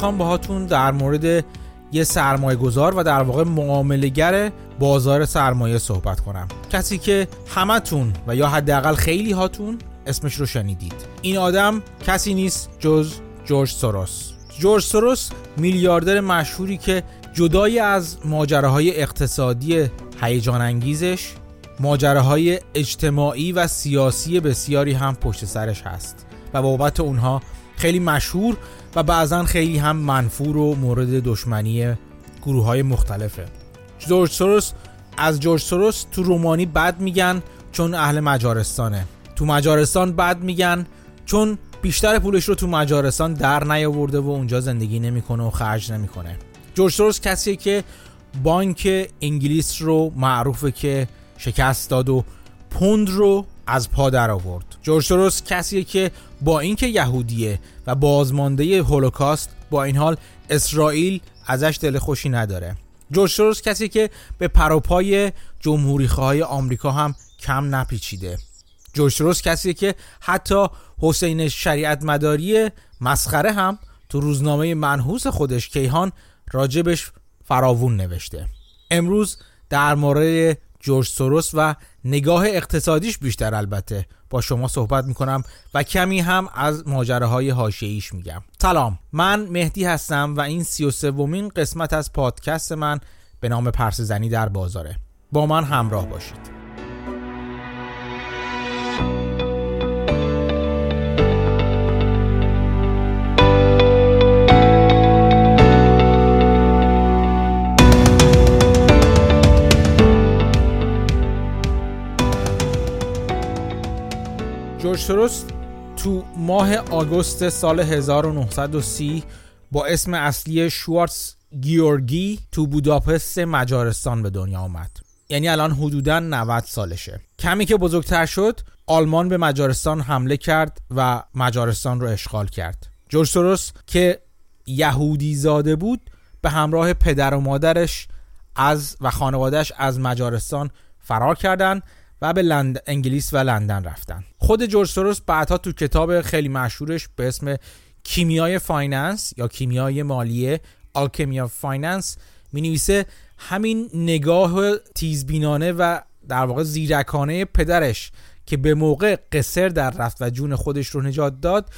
می‌خوام باهاتون در مورد یه سرمایه گذار و در واقع معاملگر بازار سرمایه صحبت کنم. کسی که همتون و یا حداقل خیلی هاتون اسمش رو شنیدید. این آدم کسی نیست جز جورج سوروس. جورج سوروس میلیاردر مشهوری که جدای از ماجراهای اقتصادی هیجان انگیزش ماجراهای اجتماعی و سیاسی بسیاری هم پشت سرش هست و بابت اونها خیلی مشهور و بعضا خیلی هم منفور و مورد دشمنی گروه های مختلفه. جورج سوروس از جورج سوروس تو رومانی بد میگن چون اهل مجارستانه. تو مجارستان بد میگن چون بیشتر پولش رو تو مجارستان در نیاورده و اونجا زندگی نمی‌کنه و خرج نمی‌کنه. جورج سوروس کسیه که بانک انگلیس رو معروفه که شکست داد و پوند رو از پا در آورد. جورج سوروس کسیه که با اینکه یهودیه و بازمانده هولوکاست با این حال اسرائیل ازش دل خوشی نداره. جورج سوروس کسی که به پروپای جمهوری آمریکا هم کم نپیچیده. جورج سوروس کسی که حتی حسین شریعت مداری مسخره هم تو روزنامه منحوس خودش کیهان راجبش فراوون نوشته. امروز در مورد جورج سوروس و نگاه اقتصادیش بیشتر البته. با شما صحبت می‌کنم و کمی هم از ماجراهای حاشیه‌ایش میگم. سلام من مهدی هستم و این سی و سومین قسمت از پادکست من به نام پرس زنی در بازاره. با من همراه باشید. جورج سوروس تو ماه آگوست سال 1930 با اسم اصلی شوارتز گیورگی تو بوداپست مجارستان به دنیا آمد یعنی الان حدودا 90 سالشه. کمی که بزرگتر شد آلمان به مجارستان حمله کرد و مجارستان رو اشغال کرد. جورج سوروس که یهودی زاده بود به همراه پدر و مادرش از و خانوادهش از مجارستان فرار کردند و به لند... انگلیس و لندن رفتن. خود جورج سوروس بعدها تو کتاب خیلی مشهورش به اسم کیمیای finance یا کیمیای مالیه Alchemy of Finance می نویسه همین نگاه تیزبینانه و در واقع زیرکانه پدرش که به موقع قسر در رفت و جون خودش رو نجات داد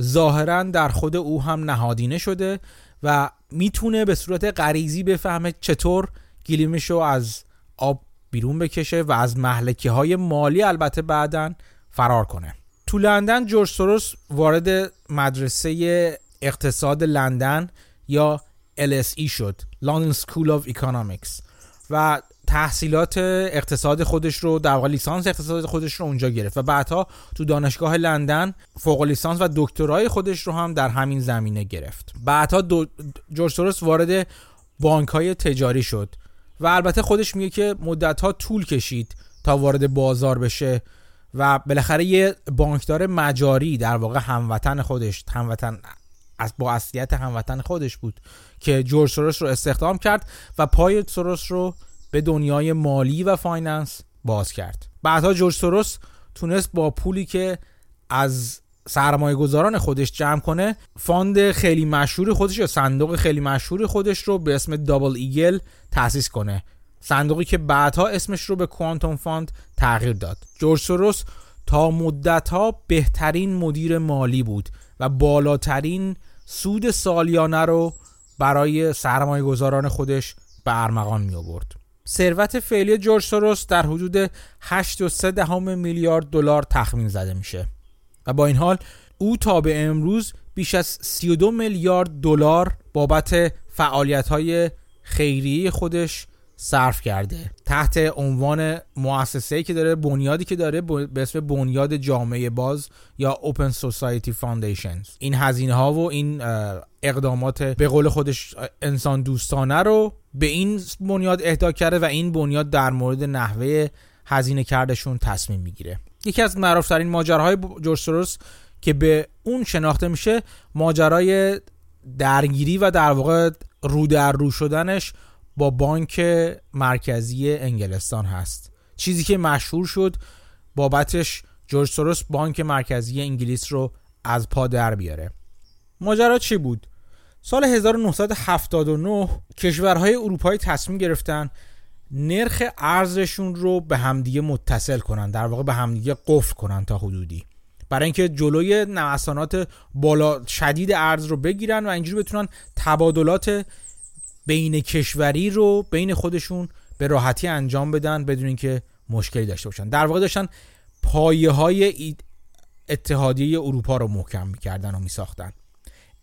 ظاهرا در خود او هم نهادینه شده و می‌تونه به صورت غریزی بفهمه چطور گلیمش رو از آب بیرون بکشه و از محلکه های مالی البته بعدا فرار کنه. تو لندن جورج سوروس وارد مدرسه اقتصاد لندن یا LSE شد London School of Economics. و تحصیلات اقتصاد خودش رو در واقع لیسانس اقتصاد خودش رو اونجا گرفت و بعدها تو دانشگاه لندن فوق لیسانس و دکترای خودش رو هم در همین زمینه گرفت. بعدها. جورج سوروس وارد بانک های تجاری شد. و البته خودش میگه که مدت ها طول کشید تا وارد بازار بشه و بالاخره یه بانکدار مجاری در واقع هموطن خودش هموطن از با اصلیت هموطن خودش بود که جورج سوروس رو استخدام کرد و پای سوروس رو به دنیای مالی و finance باز کرد. بعدها جورج سوروس تونست با پولی که از سرمایه گذاران خودش جمع کنه fund خیلی مشهور خودش یا صندوق خیلی مشهور خودش رو به اسم Double Eagle تأسیس کنه. صندوقی که بعدها اسمش رو به Quantum Fund تغییر داد. جورج سوروس تا مدتها بهترین مدیر مالی بود و بالاترین سود سالیانه رو برای سرمایه گذاران خودش به ارمغان می آورد. ثروت فعلی جورج سوروس در حدود 8.3 دهم میلیارد دلار تخمین زده میشه. و با این حال او تا به امروز بیش از 32 میلیارد دلار بابت فعالیت های خیریه خودش صرف کرده. تحت عنوان مؤسسه‌ای که داره بنیادی که داره به اسم بنیاد جامعه باز یا Open Society Foundations. این هزینه ها و این اقدامات به قول خودش انسان دوستانه رو به این بنیاد اهدا کرده و این بنیاد در مورد نحوه هزینه کردشون تصمیم می‌گیره. یکی از معروفترین ماجراهای جورج سوروس که به اون شناخته میشه ماجرای درگیری و در واقع رو در رو شدنش با بانک مرکزی انگلستان هست. چیزی که مشهور شد بابتش جورج سوروس بانک مرکزی انگلیس رو از پا در بیاره. ماجرا چی بود؟ سال 1979 کشورهای اروپایی تصمیم گرفتن نرخ ارزشون رو به همدیگه متصل کنن در واقع به همدیگه قفل کنن تا حدودی. برای اینکه جلوی نوسانات بالا شدید ارز رو بگیرن و اینجوری بتونن تبادلات بین کشوری رو بین خودشون به راحتی انجام بدن بدون اینکه مشکلی داشته باشن. در واقع داشتن پایه های اتحادیه اروپا رو محکم می‌کردن و میساختن.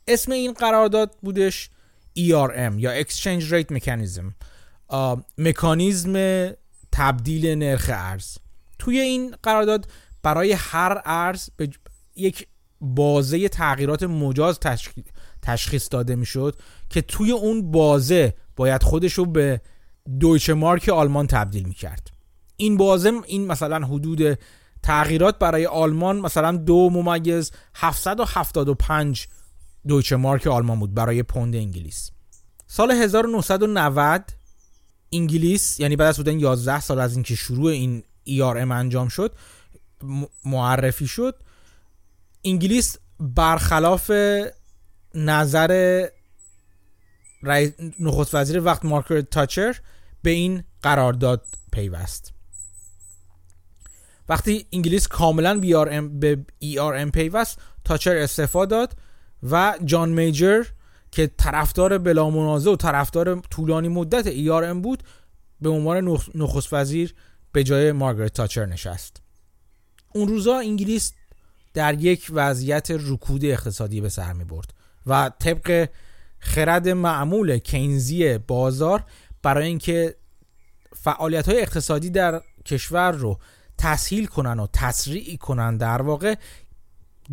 اسم این قرارداد بودش ERM یا Exchange Rate Mechanism. مکانیزم تبدیل نرخ ارز. توی این قرارداد برای هر ارز به یک بازه تغییرات مجاز تشخیص داده می‌شد که توی اون بازه باید خودش رو به دویچه مارک آلمان تبدیل می‌کرد. این بازه این مثلا حدود تغییرات برای آلمان مثلا دو ممیز 775 دویچه مارک آلمان بود برای پوند انگلیس. سال 1990 انگلیس یعنی بعد از بودن 11 سال از اینکه شروع این ERM انجام شد معرفی شد. انگلیس برخلاف نظر نخست وزیر وقت مارکرت تاچر به این قرارداد پیوست. وقتی انگلیس کاملا به ERM پیوست تاچر استفاده داد و جان میجر که طرفدار بلا منازه و طرفدار طولانی مدت ERM بود به عنوان نخست وزیر به جای مارگرت تاچر نشست. اون روزا انگلیس در یک وضعیت رکود اقتصادی به سر می برد و طبق خرد معمول کینزی بازار برای اینکه فعالیت های اقتصادی در کشور رو تسهیل کنن و تسریع کنن در واقع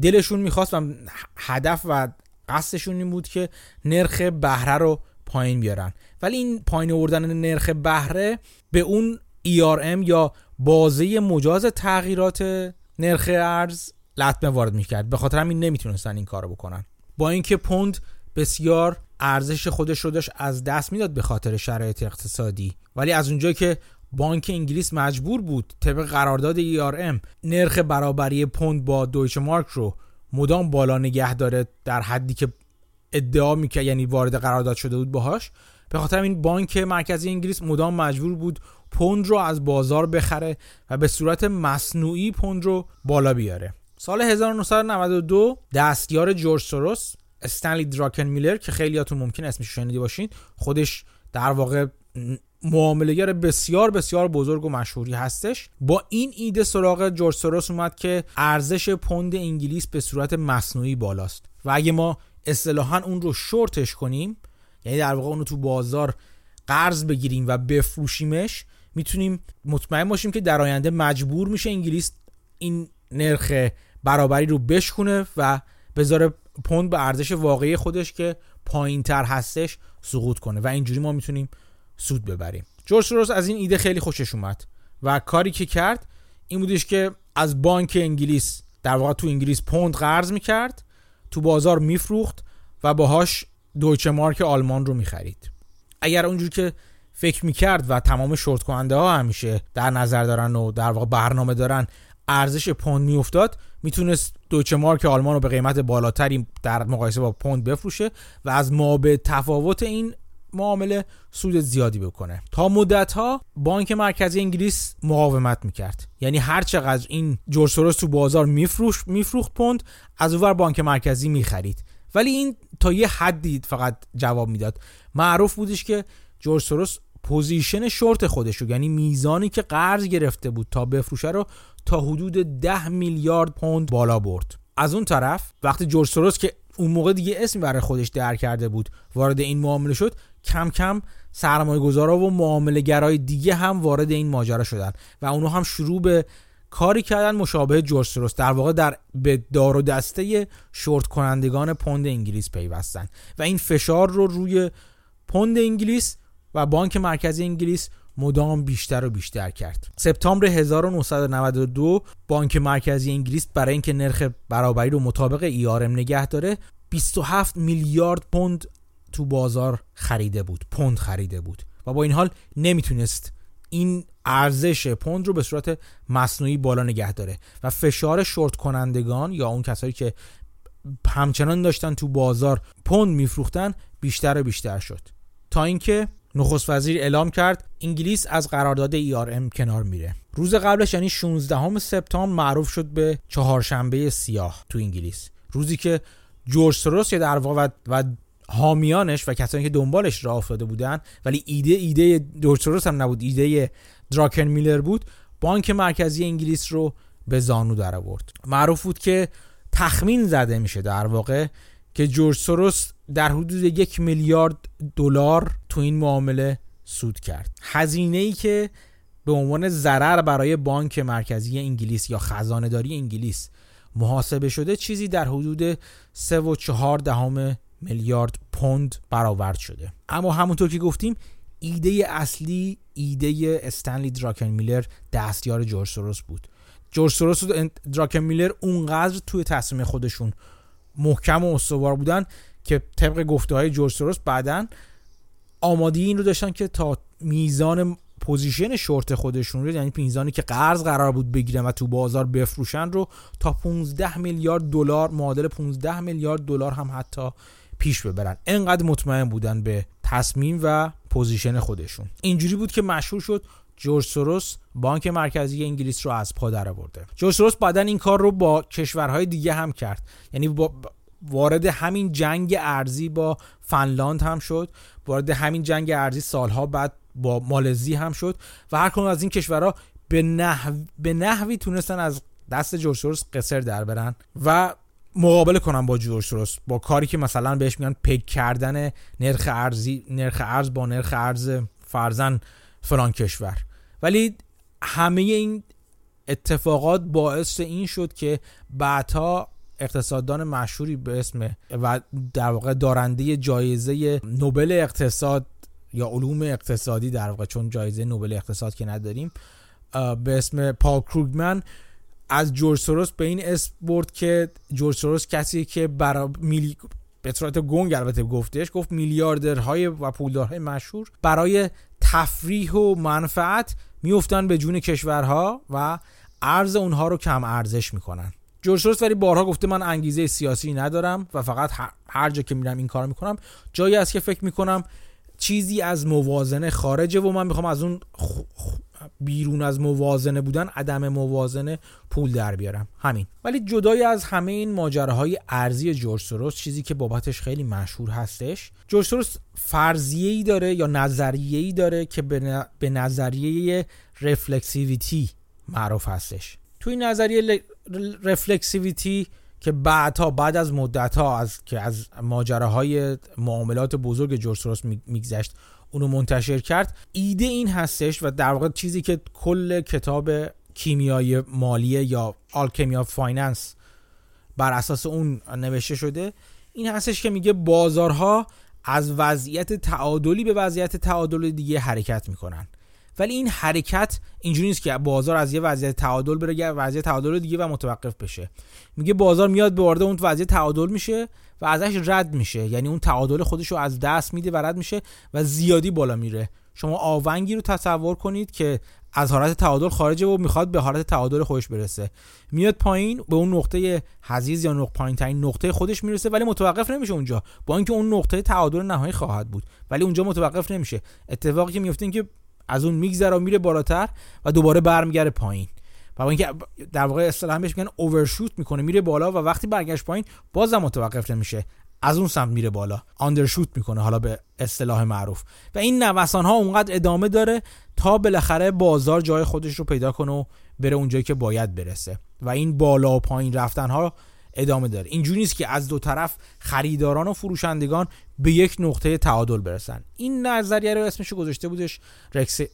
دلشون می‌خواست و هدف و قصدشون این بود که نرخ بهره رو پایین بیارن. ولی این پایین آوردن نرخ بهره به اون ERM یا بازه مجاز تغییرات نرخ ارز لطمه وارد می‌کرد. به خاطر همین نمی‌تونستن این کارو بکنن. با اینکه پوند بسیار ارزش خودش رو داشت از دست می‌داد به خاطر شرایط اقتصادی. ولی از اونجایی که بانک انگلیس مجبور بود طبق قرارداد ERM نرخ برابری پوند با دویچه مارک رو مدام بالا نگه داره در حدی که ادعا می‌کرد یعنی وارد قرارداد شده بود باهاش. به خاطر این بانک مرکزی انگلیس مدام مجبور بود پوند رو از بازار بخره و به صورت مصنوعی پوند رو بالا بیاره. سال 1992 دستیار جورج سوروس استنلی دراکن میلر که خیلیاتون ممکن اسمش شنیده باشین خودش در واقع معاملهگر بسیار بسیار بزرگ و مشهوری هستش. با این ایده سراغ جورج سوروس اومد که ارزش پوند انگلیس به صورت مصنوعی بالاست. و اگه ما اصطلاحا اون رو شورتش کنیم یعنی در واقع اون رو تو بازار قرض بگیریم و بفروشیمش می‌تونیم مطمئن باشیم که در آینده مجبور میشه انگلیس این نرخ برابری رو بشکونه و بذاره پوند به ارزش واقعی خودش که پایین تر هستش سقوط کنه. و اینجوری ما می‌تونیم سود ببریم. جورج سوروس از این ایده خیلی خوشش اومد و کاری که کرد این بودش که از بانک انگلیس در واقع تو انگلیس پوند قرض می‌کرد تو بازار میفروخت و باهاش دویچه مارک آلمان رو می‌خرید. اگر اونجور که فکر می‌کرد و تمام شورت کننده ها همیشه در نظر دارن و در واقع برنامه دارن ارزش پوند میافتاد می‌تونست دویچه مارک آلمان رو به قیمت بالاتری در مقایسه با پوند بفروشه و از مابه‌التفاوت این معامله سود زیادی بکنه. تا مدت ها بانک مرکزی انگلیس مقاومت می‌کرد. یعنی هر چقدر این جورج تو بازار میفروش میفروخت پوند از اونور بانک مرکزی می‌خرید. ولی این تا یه حدی فقط جواب می‌داد. معروف بودش که جورج سوروس position short خودش رو یعنی میزانی که قرض گرفته بود تا بفروشه رو تا حدود 10 میلیارد پوند بالا برد. از اون طرف وقتی جورج سوروس که اون موقع دیگه اسمی برای خودش در کرده بود وارد این معامله شد کم کم سرمایه گذارا و معامله گرای دیگه هم وارد این ماجرا شدن و اونو هم شروع به کاری کردن مشابه جورج سوروس در واقع در به دار و دسته شورت کنندگان پوند انگلیس پیوستن و این فشار رو روی پوند انگلیس و بانک مرکزی انگلیس مدام بیشتر و بیشتر کرد. سپتامبر 1992 بانک مرکزی انگلیس برای اینکه نرخ برابری رو مطابق ایارم نگه داره 27 میلیارد پوند تو بازار خریده بود پوند خریده بود و با این حال نمی‌تونست این ارزش پوند رو به صورت مصنوعی بالا نگه داره و فشار شورت کنندگان یا اون کسایی که همچنان داشتن تو بازار پوند میفروختن بیشتر و بیشتر شد. تا اینکه نخست وزیر اعلام کرد انگلیس از قرارداد ام کنار میره. روز قبلش یعنی 16 سپتامبر معروف شد به چهارشنبه سیاه تو انگلیس. روزی که جورج سروس در واقع و حامیانش و کسانی که دنبالش راه افتاده بودن ولی ایده ایده جورج سروس هم نبود ایده دراکن میلر بود بانک مرکزی انگلیس رو به زانو در آورد. معروف بود که تخمین زده میشه در واقع که جورج سوروس در حدود یک میلیارد دلار تو این معامله سود کرد. هزینه ای که به عنوان ضرر برای بانک مرکزی انگلیس یا خزانه داری انگلیس محاسبه شده چیزی در حدود 3 و 4 دهم میلیارد پوند برآورد شده. اما همونطور که گفتیم ایده اصلی ایده استنلی دراکن میلر دستیار جورج سوروس بود. جورج سوروس و دراکن‌میلر اونقدر توی تصمیم خودشون محکم و استوار بودن که طبق گفته های جورج سوروس بعدا آمادگی این رو داشتن که تا میزان position short خودشون رو یعنی میزانی که قرض قرار بود بگیرن و تو بازار بفروشن رو تا 15 میلیارد دلار معادل 15 میلیارد دلار هم حتی پیش ببرن. انقدر مطمئن بودن به تصمیم و position خودشون. اینجوری بود که مشهور شد جورج سوروس بانک مرکزی انگلیس رو از پا در آورده. جورج سوروس بعدا این کار رو با کشورهای دیگه هم کرد. یعنی با وارد همین جنگ ارزی با فنلاند هم شد. وارد همین جنگ ارزی سالها بعد با مالزی هم شد و هر کدوم از این کشورها به, نحو... به نحوی تونستن از دست جورج سوروس قصر در برن و مقابله کنن با جورج سوروس با کاری که مثلا بهش میگن پیک کردن نرخ ارزی نرخ ارز با نرخ ارز فرزن فلان کشور. ولی همه این اتفاقات باعث این شد که بعدها اقتصاددان مشهوری به اسم و در واقع دارنده جایزه نوبل اقتصاد یا علوم اقتصادی در واقع چون جایزه نوبل اقتصاد که نداریم به اسم پال کروگمن از جورج سوروس به این اسم برد که جورج سوروس کسی که برای میلی... به صورت گنگ البته گفتش گفت میلیاردرهای و پولدارهای مشهور برای تفریح و منفعت میفتن به جون کشورها و ارز اونها رو کم ارزش می‌کنن. جورج سوروس ولی بارها گفته من انگیزه سیاسی ندارم و فقط هر جا که میرم این کار می‌کنم جایی است که فکر می‌کنم چیزی از موازنه خارجه و من می‌خوام از اون بیرون از موازنه بودن عدم موازنه پول در بیارم. همین. ولی جدای از همه این ماجراهای ارزی جورج سوروس چیزی که بابتش خیلی مشهور هستش جورج سوروس فرضیه ای داره یا نظریه ای داره که به نظریه reflexivity معروف هستش. توی نظریه reflexivity که بعدها بعد از مدت ها از که از ماجراهای معاملات بزرگ جورج سوروس میگذشت اونو منتشر کرد. ایده این هستش و در واقع چیزی که کل کتاب کیمیای مالیه یا Alchemy of Finance بر اساس اون نوشته شده این هستش که میگه بازارها از وضعیت تعادلی به وضعیت تعادل دیگه حرکت می‌کنن. ولی این حرکت اینجوری نیست که بازار از یه وضعیت تعادل بره وضعیت تعادل دیگه و متوقف بشه. میگه بازار میاد به وارد اون وضعیت تعادل میشه و ازش رد میشه. یعنی اون تعادل خودش رو از دست میده و رد میشه و زیادی بالا میره. شما آونگی رو تصور کنید که از حالت تعادل خارجه و می‌خواد به حالت تعادل خودش برسه. میاد پایین به اون نقطه حزیز یا نقطه پایین ترین نقطه خودش می‌رسه ولی متوقف نمیشه اونجا. با اینکه اون نقطه تعادل نهایی خواهد بود ولی اونجا متوقف نمیشه. اتفاقی که میفته این که از اون میگذره و میره بالاتر و دوباره برمیگره پایین. و اینکه در واقع اصطلاحا بهش میگن اوورشوت می‌کنه میره بالا و وقتی برگشت پایین بازم متوقف نمیشه. از اون سمت میره بالا. آندرشوت می‌کنه حالا به اصطلاح معروف. و این نوسان ها اونقدر ادامه داره تا بالاخره بازار جای خودش رو پیدا کنه و بره اونجایی که باید برسه. و این بالا و پایین رفتن ها ادامه داره. اینجوری نیست که از دو طرف خریداران و فروشندگان به یک نقطه تعادل برسن. این نظریه رو اسمش گذاشته بودش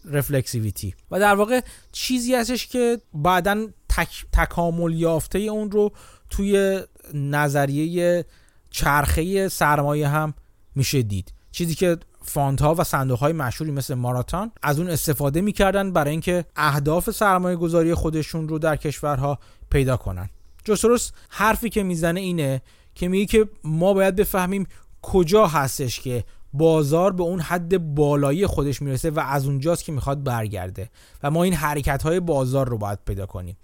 رفلکسیویتی. و در واقع چیزی هستش که بعدا تک، تکامل یافته اون رو توی نظریه چرخه سرمایه هم میشه دید. چیزی که فانت ها و صندوق های مشهوری مثل ماراتان از اون استفاده می‌کردن برای اینکه اهداف سرمایه گذاری خودشون رو در کشورها پیدا کنن. جوسروس حرفی که می‌زنه اینه که میگه که ما باید بفهمیم کجا هستش که بازار به اون حد بالایی خودش می‌رسه و از اونجاست که می‌خواد برگرده و ما این حرکت های بازار رو باید پیدا کنیم.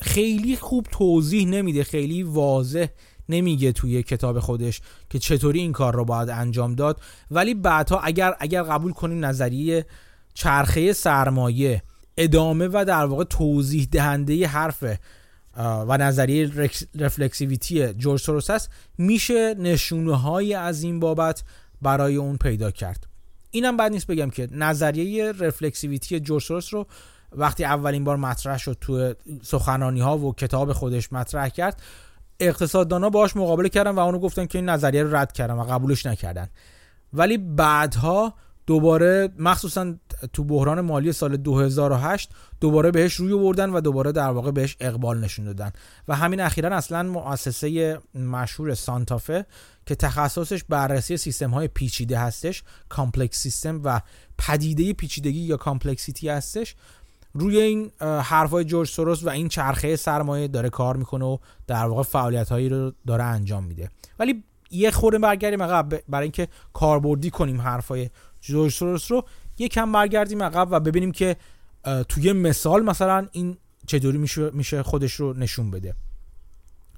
خیلی خوب توضیح نمیده خیلی واضح نمیگه توی کتاب خودش که چطوری این کار رو باید انجام داد. ولی بعدها اگر اگر قبول کنیم نظریه چرخه سرمایه ادامه و در واقع توضیح دهنده حرف و نظریه رفلکسیویتی جورج سوروس هست میشه نشونه های از این بابت برای اون پیدا کرد. اینم بعد نیست بگم که نظریه رفلکسیویتی جورج سوروس رو وقتی اولین بار مطرح شد تو سخنانی ها و کتاب خودش مطرح کرد اقتصاددانا باش مقابله کردن و اونو گفتن که این نظریه رو رد کردن و قبولش نکردن. ولی بعدها دوباره مخصوصا تو بحران مالی سال 2008 دوباره بهش روی آوردن و دوباره در واقع بهش اقبال نشون دادن. و همین اخیرا اصلا مؤسسه مشهور سانتافه که تخصصش بررسی سیستم های پیچیده هستش complex system و پدیده پیچیدگی یا complexity هستش روی این حرفای جورج سوروس و این چرخه سرمایه داره کار می‌کنه و در واقع فعالیت هایی رو داره انجام میده. ولی یه خورده برگردیم عقب برای اینکه کاربردی کنیم حرفای جورج سوروس رو یکم برگردیم عقب و ببینیم که توی مثال مثلا این چطوری میشه خودش رو نشون بده.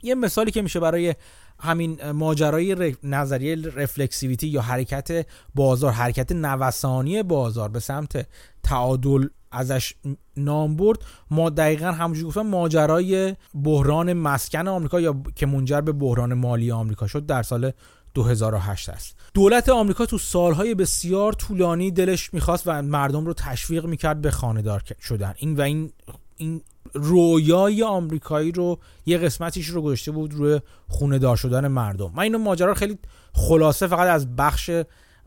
یه مثالی که میشه برای همین ماجرای نظریه رفلکسیویتی یا حرکت بازار حرکت نوسانی بازار به سمت تعادل ازش نام برد. ما دقیقا همونجوری گفتم ماجرای بحران مسکن آمریکا یا که منجر به بحران مالی آمریکا شد در سال 2008 است. دولت آمریکا تو سالهای بسیار طولانی دلش می‌خواست و مردم رو تشویق می‌کرد به خانهدار شدن. این و این این رویای آمریکایی رو یه قسمتیش رو گذاشته بود روی خونه دار شدن مردم. من اینو ماجرا خیلی خلاصه فقط از بخش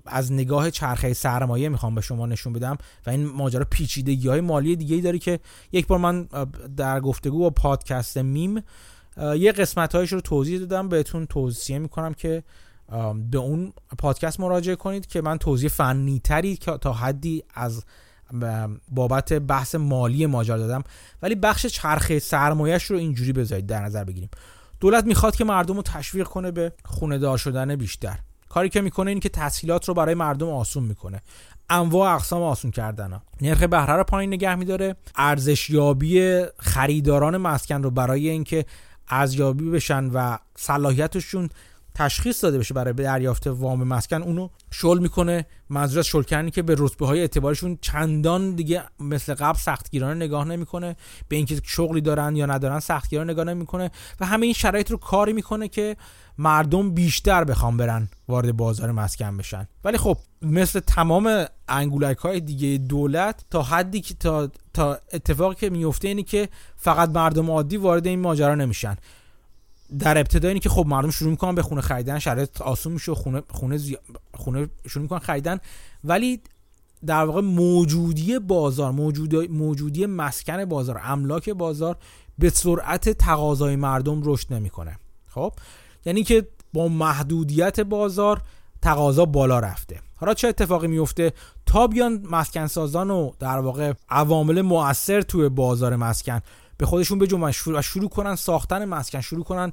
از نگاه چرخه سرمایه می‌خوام به شما نشون بدم و این ماجرا پیچیدگی های مالی دیگه ای داره که یک بار من در گفتگو با پادکست میم یه قسمت هایش رو توضیح دادم. بهتون توضیح می‌کنم که به اون پادکست مراجعه کنید که من توضیح فنی تری تا حدی از بابت بحث مالی ماجرا دادم. ولی بخش چرخه سرمایهش رو اینجوری بذارید در نظر بگیریم. دولت می‌خواد که مردم رو تشویق کنه به خونه دار شدن بیشتر. کاری که می‌کنه این که تسهیلات رو برای مردم آسون می‌کنه. انواع اقسام آسون کردن ها. نرخ بهره رو پایین نگه میداره. ارزشیابی خریداران مسکن رو برای اینکه ارزیابی بشن و صلاحیتشون تشخیص داده بشه برای دریافت وام مسکن اونو شل می‌کنه. منظور از شل کردنی که به رتبه های اعتبارشون چندان دیگه مثل قبل سختگیرانه نگاه نمی‌کنه. به اینکه شغلی دارن یا ندارن سختگیرانه نگاه نمی‌کنه. و همه این شرایط رو کاری می‌کنه که مردم بیشتر بخوام برن وارد بازار مسکن بشن. ولی خب مثل تمام انگولک های دیگه دولت تا حدی که تا, تا اتفاقی که میفته اینه که فقط مردم عادی وارد این ماجرا نمیشن. در ابتدا اینه که خب مردم شروع می‌کنن به خونه خریدن شرایط آسون میشه خونه خونه خونه شروع می‌کنن خریدن. ولی در واقع موجودی بازار موجود... موجودی مسکن بازار املاک بازار به سرعت تقاضای مردم رشد نمی‌کنه. خب؟ یعنی که با محدودیت بازار تقاضا بالا رفته. حالا چه اتفاقی میفته تا بیان مسکن سازان و در واقع عوامل مؤثر توی بازار مسکن به خودشون بجنبن و شروع کنن ساختن مسکن شروع کنن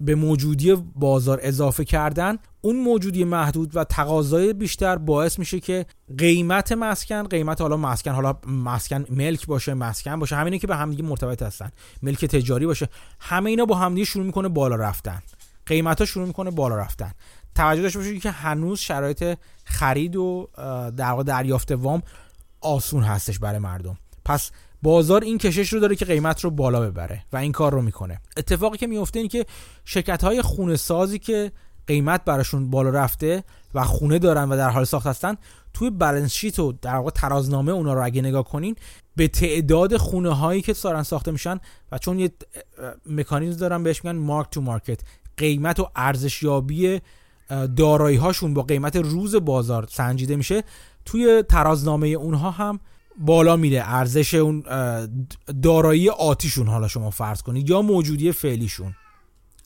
به موجودی بازار اضافه کردن. اون موجودی محدود و تقاضای بیشتر باعث میشه که قیمت مسکن قیمت حالا مسکن حالا مسکن ملک باشه مسکن باشه همینه که به همدیگه مرتبط هستن ملک تجاری باشه همه اینا با همدیگه شروع می‌کنه بالا رفتن. قیمت ها شروع می‌کنه بالا رفتن. توجه داشته باشید که هنوز شرایط خرید و در دریافت وام آسون هستش برای مردم. پس بازار این کشش رو داره که قیمت رو بالا ببره و این کار رو می‌کنه. اتفاقی که میفته اینه که شرکت های خونه سازی که قیمت براشون بالا رفته و خونه دارن و در حال ساخت هستن توی بالانس شیت و در واقع ترازنامه اونا رو اگه نگاه کنین به تعداد خونه هایی که دارن ساخته میشن و چون یه مکانیزم دارن بهش میگن مارک تو مارکت قیمت و ارزشیابی دارایی هاشون با قیمت روز بازار سنجیده میشه توی ترازنامه اونها هم بالا میره ارزش اون دارایی آتیشون حالا شما فرض کنید یا موجودی فعلیشون.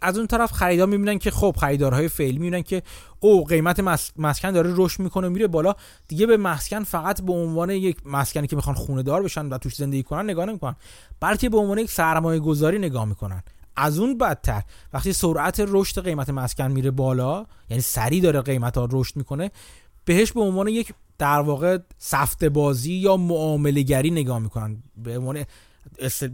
از اون طرف خریدار می‌بینن که خب خریدارهای فعلی می‌بینن که او قیمت مسکن داره رشد می‌کنه میره بالا. دیگه به مسکن فقط به عنوان یک مسکنی که می‌خوان خونه دار بشن و توش زندگی کنن نگاه نمی‌کنن بلکه به عنوان یک سرمایه گذاری نگاه می‌کنن. از اون بدتر وقتی سرعت رشد قیمت مسکن میره بالا یعنی سریع داره قیمت ها رشد می‌کنه بهش به عنوان یک در واقع سفته بازی یا معامله گری نگاه می‌کنن. به عنوان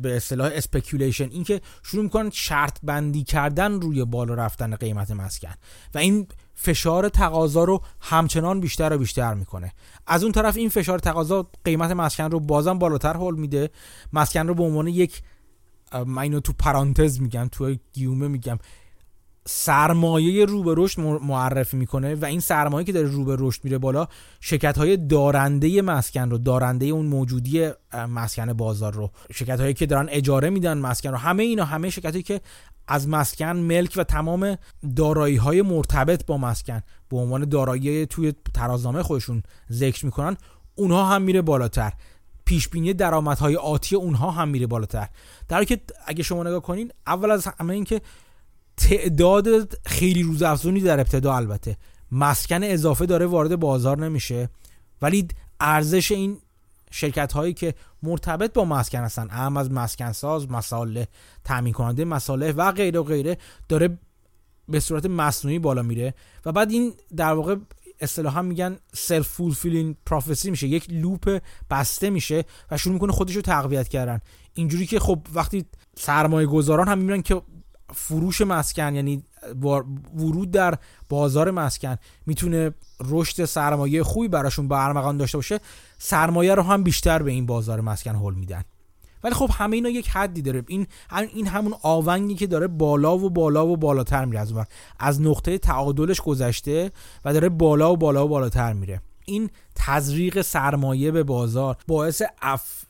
به اصطلاح speculation این که شروع می‌کنن شرط بندی کردن روی بالا رفتن قیمت مسکن. و این فشار تقاضا رو همچنان بیشتر و بیشتر می‌کنه. از اون طرف این فشار تقاضا قیمت مسکن رو بازم بالاتر هل میده. مسکن رو به عنوان یک من اینو تو پرانتز میگم تو گیومه میگم. سرمایه رو به رشد معرفی می‌کنه و این سرمایه که داره رو به رشد میره بالا شرکت های دارنده مسکن رو دارنده اون موجودی مسکن بازار رو شرکت هایی که دارن اجاره میدن مسکن رو همه اینا همه شرکت هایی که از مسکن ملک و تمام دارایی های مرتبط با مسکن به عنوان دارایی توی ترازنامه خودشون ذکر می‌کنن اونها هم میره بالاتر. پیش بینی درآمدهای آتی اونها هم میره بالاتر. در که اگه شما نگاه کنین اول از همه این که تعداد خیلی روزافزونی در ابتدا البته. مسکن اضافه داره وارد بازار نمیشه. ولی ارزش این شرکت هایی که مرتبط با مسکن هستن اهم از مسکن ساز مساله تامین کننده مساله و غیره و غیره داره به صورت مصنوعی بالا میره و بعد این در واقع اصطلاحا میگن self-fulfilling prophecy میشه. یک loop بسته میشه و شروع می‌کنه خودش رو تقویت کردن. اینجوری که خب وقتی سرمایه گذاران هم می‌بینن که فروش مسکن یعنی ورود در بازار مسکن. می‌تونه رشد سرمایه خوبی براشون به ارمغان داشته باشه. سرمایه رو هم بیشتر به این بازار مسکن هل میدن. ولی خب همه اینا یک حدی داره. این این همون آونگی که داره بالا و بالا و بالاتر میره از از نقطه تعادلش گذشته و داره بالا و بالا و بالاتر میره. این تزریق سرمایه به بازار باعث اف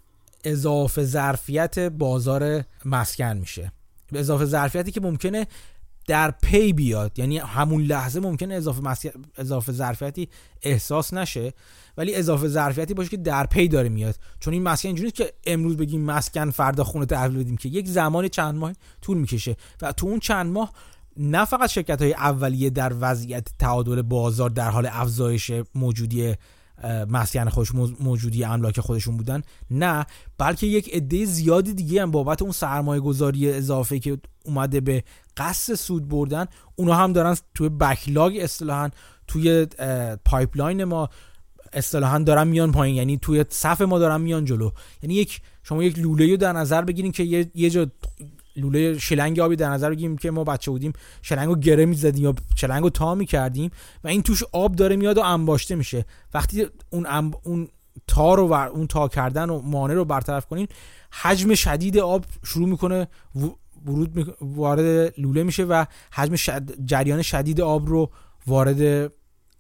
اضافه ظرفیت بازار مسکن میشه. به اضافه ظرفیتی که ممکنه در پی بیاد. یعنی همون لحظه ممکنه اضافه اضافه ظرفیتی احساس نشه ولی اضافه ظرفیتی باشه که در پی داره میاد. چون این مسکن اینجوریه که امروز بگیم مسکن فردا خونه تحویل بدیم که یک زمان چند ماه طول می‌کشه. و تو اون چند ماه نه فقط شرکت های اولیه در وضعیت تعادل بازار در حال افزایش موجودی مسکن خودش موجودی املاک خودشون بودن. نه بلکه یک عده زیادی دیگه هم بابت اون سرمایه گذاری اضافه که اومده به قصد سود بردن اونا هم دارن توی backlog اصطلاحا توی pipeline ما اصطلاحا دارن میان پایین. یعنی توی صف ما دارن میان جلو. یعنی یک شما یک لوله رو در نظر بگیرین که یه, یه جا لوله شلنگ آبی در نظر بگیریم که ما بچه بودیم شلنگو گره می‌زدیم یا شلنگو تا می‌کردیم و این توش آب داره میاد و انباشته میشه. وقتی اون اون تا رو و اون تا کردن و مانع رو برطرف کنین حجم شدید آب شروع می‌کنه ورود وارد لوله میشه و حجم جریان شدید آب رو وارد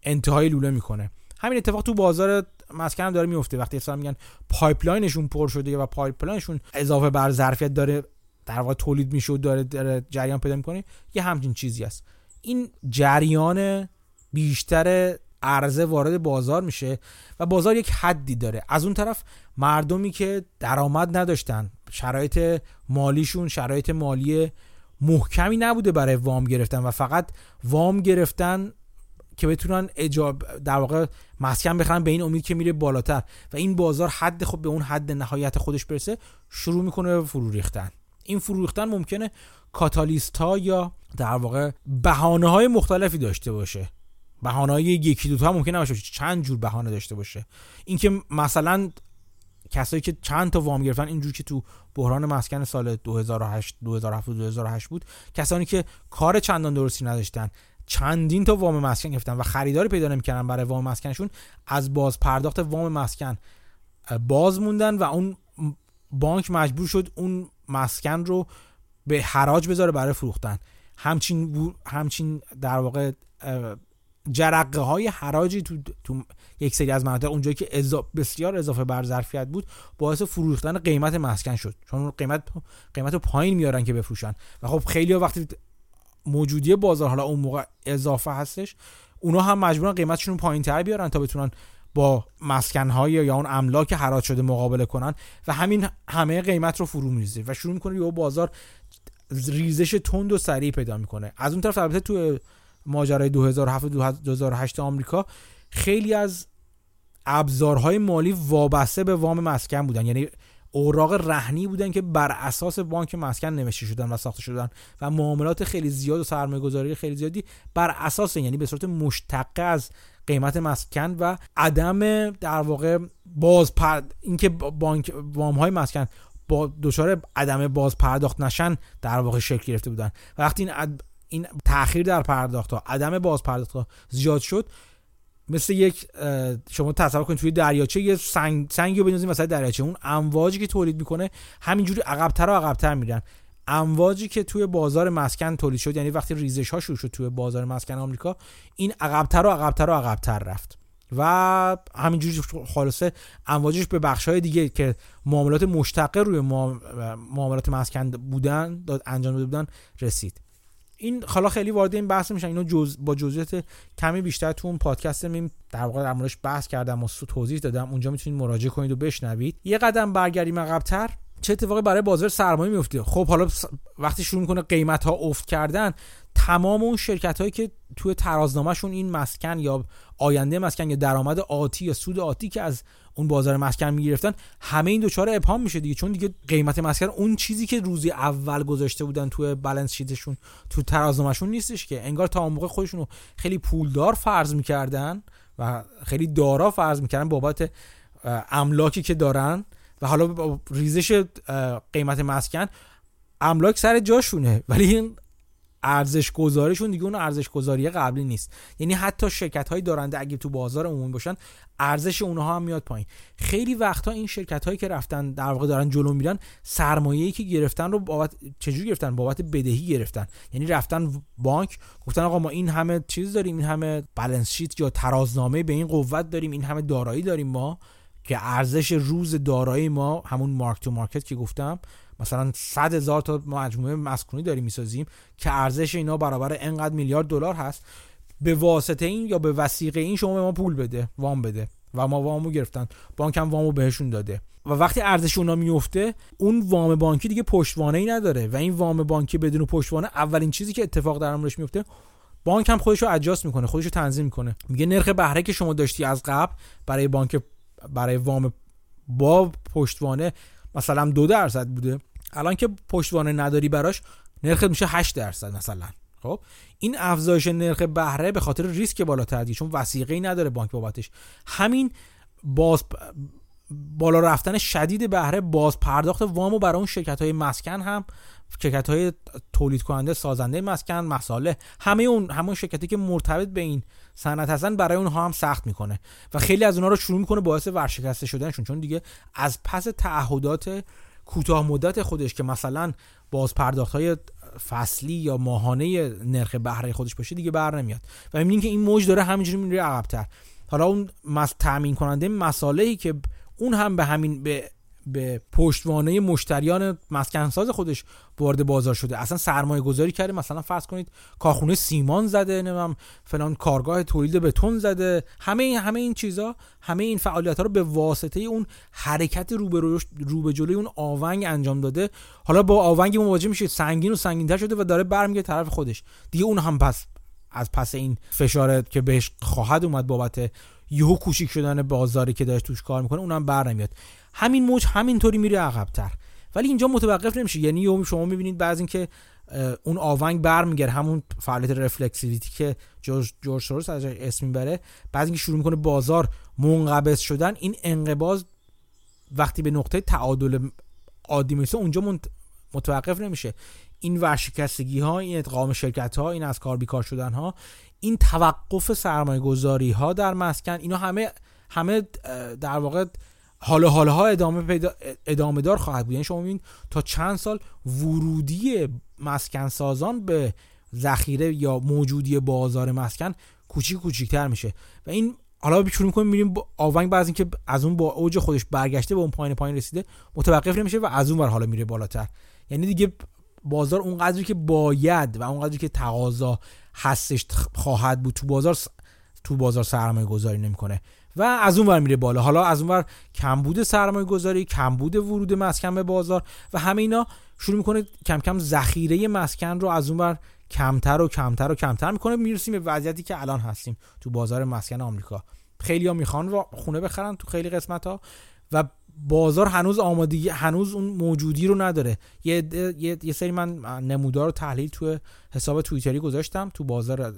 انتهای لوله می‌کنه. همین اتفاق تو بازار مسکن هم داره میفته وقتی اصلا میگن pipelineشون پر شده و pipelineشون اضافه بر ظرفیت داره در واقع تولید میشه و داره, داره جریان پیدا می‌کنه یه همچین چیزی است این جریان بیشتر عرضه وارد بازار میشه و بازار یک حدی داره. از اون طرف مردمی که درآمد نداشتن شرایط مالیشون شرایط مالی محکمی نبوده برای وام گرفتن و فقط وام گرفتن که بتونن اجاب در واقع مسکن بخرن به این امید که میره بالاتر. و این بازار حد خب به اون حد نهایت خودش برسه شروع می‌کنه به فرو ریختن. این فرو ریختن ممکنه کاتالیست ها یا در واقع بهانه های مختلفی داشته باشه. بهانه های یکی دوتا ممکنه نباشه چند جور بهانه داشته باشه. اینکه مثلا کسایی که چند تا وام گرفتن اینجور که تو بحران مسکن سال 2008 2007 2008 بود کسانی که کار چندان درستی نداشتن چندین تا وام مسکن گرفتن و خریداری پیدا نمی‌کردن برای وام مسکنشون از باز پرداخت وام مسکن باز موندن و اون بانک مجبور شد اون مسکن رو به حراج بذاره برای فروختن. همچین همچین در واقع جرقه های حراجی تو, تو یک سری از مناطق اونجایی که بسیار اضافه بر ظرفیت بود باعث فروختن قیمت مسکن شد. چون قیمت قیمت رو پایین میارن که بفروشن. و خب خیلی وقتی موجودی بازار حالا اون موقع اضافه هستش اونا هم مجبورن قیمتشون پایین تر بیارن تا بتونن با مسکنهای یا اون املاک حراج شده مقابله کنن و همین همه قیمت رو فرو میریزه و شروع می‌کنه یه بازار ریزش تند و سریع پیدا می‌کنه. از اون طرف البته تو ماجرای 2007 2008 آمریکا خیلی از ابزارهای مالی وابسته به وام مسکن بودن. یعنی اوراق رهنی بودن که بر اساس بانک مسکن نوشته شدن و ساخته شدن و معاملات خیلی زیاد و سرمایه گذاری خیلی زیادی بر اساس یعنی به صورت مشتقه از قیمت مسکن و عدم در واقع باز پر اینکه بانک وام های مسکن با دچار عدم باز پرداخت نشن در واقع شکل گرفته بودن. وقتی این این تاخیر در پرداخت ها عدم باز پرداخت ها زیاد شد مثل یک شما تصور کنید توی دریاچه یه سنگ سنگی رو بندازید وسط دریاچه. اون امواجی که تولید می‌کنه همینجوری عقبتر و عقبتر میرن. امواجی که توی بازار مسکن تولید شد یعنی وقتی ریزش ها شد توی بازار مسکن آمریکا این عقبتر و عقبتر و عقبتر رفت. و همینجوری خلاصه امواجش به بخش های دیگه که معاملات مشتقه روی معاملات مسکن بودن داد انجام داده بودن رسید. این حالا خیلی وارد این بحث میشن. اینو جز با جزئیات کمی بیشتر تو اون پادکست میم در واقع در بحث کردم و توضیح دادم. اونجا می‌تونید مراجعه کنید و بشنوید. یه قدم برگردیم عقبتر. چه اتفاقی برای بازار سرمایه میفته؟ خب حالا وقتی شروع می‌کنه قیمت ها افت کردن تمام اون شرکت هایی که توی ترازنامهشون این مسکن یا آینده مسکن یا درآمد آتی یا سود آتی که از اون بازار مسکن می‌گرفتن همه این دوچاره ابهام میشه دیگه. چون دیگه قیمت مسکن اون چیزی که روزی اول گذاشته بودن توی بالانس شیتشون تو ترازنامهشون نیستش که. انگار تا اون موقع خودشونو خیلی پولدار فرض می‌کردن و خیلی دارا فرض می‌کردن بابت املاکی که دارن. و حالا با ریزش قیمت مسکن املاک سر جاشونه. ولی این ارزش گذاریشون دیگه اون ارزش گذاری قبلی نیست. یعنی حتی شرکت های دارنده اگه تو بازار عمومی باشن ارزش اونها هم میاد پایین. خیلی وقتا این شرکت هایی که رفتن در واقع دارن جلو میرن سرمایه‌ای که گرفتن رو بابت چجوری گرفتن؟ بابت بدهی گرفتن. یعنی رفتن بانک گفتن آقا ما این همه چیز داریم این همه بالانس شیت یا ترازنامه به این قوت داریم این همه دارایی داریم ما. که ارزش روز دارایی ما همون مارک تو مارکت که گفتم مثلا 100 هزار تا مجموعه مسکونی داریم می‌سازیم که ارزش اینا برابر انقدر میلیارد دلار هست. به واسطه این یا به وسیقه این شما به ما پول بده وام بده و ما وامو گرفتن. بانک هم وامو بهشون داده. و وقتی ارزش اونا میفته اون وام بانکی دیگه پشتوانه ای نداره و این وام بانکی بدون پشتوانه اولین چیزی که اتفاق در امرش میفته بانک هم خودش رو اجاست می‌کنه خودش رو تنظیم می‌کنه. میگه نرخ بهره که شما داشتی از قبل برای بانک برای وام با پشتوانه مثلا دو درصد بوده. الان که پشتوانه نداری براش نرخ میشه 8 درصد مثلا. خب؟ این افزایش نرخ بهره به خاطر ریسک بالاتر دیگه چون وسیقه ای نداره بانک بابتش. همین باز بالا رفتن شدید بهره باز پرداخت وامو برای اون شرکت های مسکن هم شرکت های تولید کننده سازنده مسکن مساله همه اون همون شرکتی که مرتبط به این صنعت هستن برای اونها هم سخت می‌کنه. و خیلی از اونها رو شروع می‌کنه باعث ورشکسته شدنشون چون دیگه از پس تعهدات کوتاه مدت خودش که مثلا باز پرداخت های فصلی یا ماهانه نرخ بهره خودش باشه دیگه بر نمیاد. و می‌بینین که این موج داره همینجوری میره عقبتر. حالا اون تامین کننده مسائلی که اون هم به همین به به پشتوانه مشتریان مسکنساز خودش وارد بازار شده. اصلا سرمایه گذاری کرده. مثلا فرض کنید کارخونه سیمان زده نمیم فلان کارگاه تولید بتون زده. همه این همه این چیزا همه این فعالیت ها رو به واسطه اون حرکت رو به جلوی اون آونگ انجام داده. حالا با آونگ مواجه میشه سنگین و سنگینتر شده و داره برمیگه طرف خودش. دیگه اون هم پس از پس این فشارت که بهش خواهد اومد بابت یهو کوچیک شدن بازاری که داشت توش کار می‌کنه اونم بر نمیاد. همین موج همینطوری میره عقبتر. ولی اینجا متوقف نمیشه یعنی شما می‌بینید بعض اینکه اون آونگ برمیگره همون فعالیت رفلکسیویتی که جورج جورج سوروس از اسم می‌بره. بعد اینکه شروع می‌کنه بازار منقبض شدن این انقباض وقتی به نقطه تعادل عادی می‌رسه اونجا متوقف نمیشه. این ورشکستگی ها این ادغام شرکت ها این از کار بیکار شدن ها این توقف سرمایه گذاری ها در مسکن اینا همه همه در واقع حال حال ها ادامه پیدا ادامه دار خواهد بود. یعنی شما ببینید تا چند سال ورودی مسکن سازان به ذخیره یا موجودی بازار مسکن کوچیک کوچیکتر میشه. و این حالا شروع می‌کنیم میریم آونگ بعضی که از اون با اوج خودش برگشته به اون پایین پایین رسیده متوقف نمیشه و از اون ور حالا میره بالاتر. یعنی دیگه بازار اون قدری که باید و اون قدری که تقاضا هستش خواهد بود تو بازار تو بازار سرمایه گذاری نمی‌کنه. و از اون ور میره بالا. حالا از اون ور کمبود سرمایه گذاری کمبود ورود مسکن به بازار و همه اینا شروع می‌کنه کم کم ذخیره مسکن رو از اون ور کمتر و کمتر و کمتر می‌کنه. می‌رسیم به وضعیتی که الان هستیم تو بازار مسکن آمریکا. خیلی ها می‌خوان خونه بخرن تو خیلی قسمت ها و بازار هنوز آمادگی هنوز اون موجودی رو نداره. یه, یه،, یه سری من نمودار رو تحلیل تو حساب توییتری گذاشتم تو بازار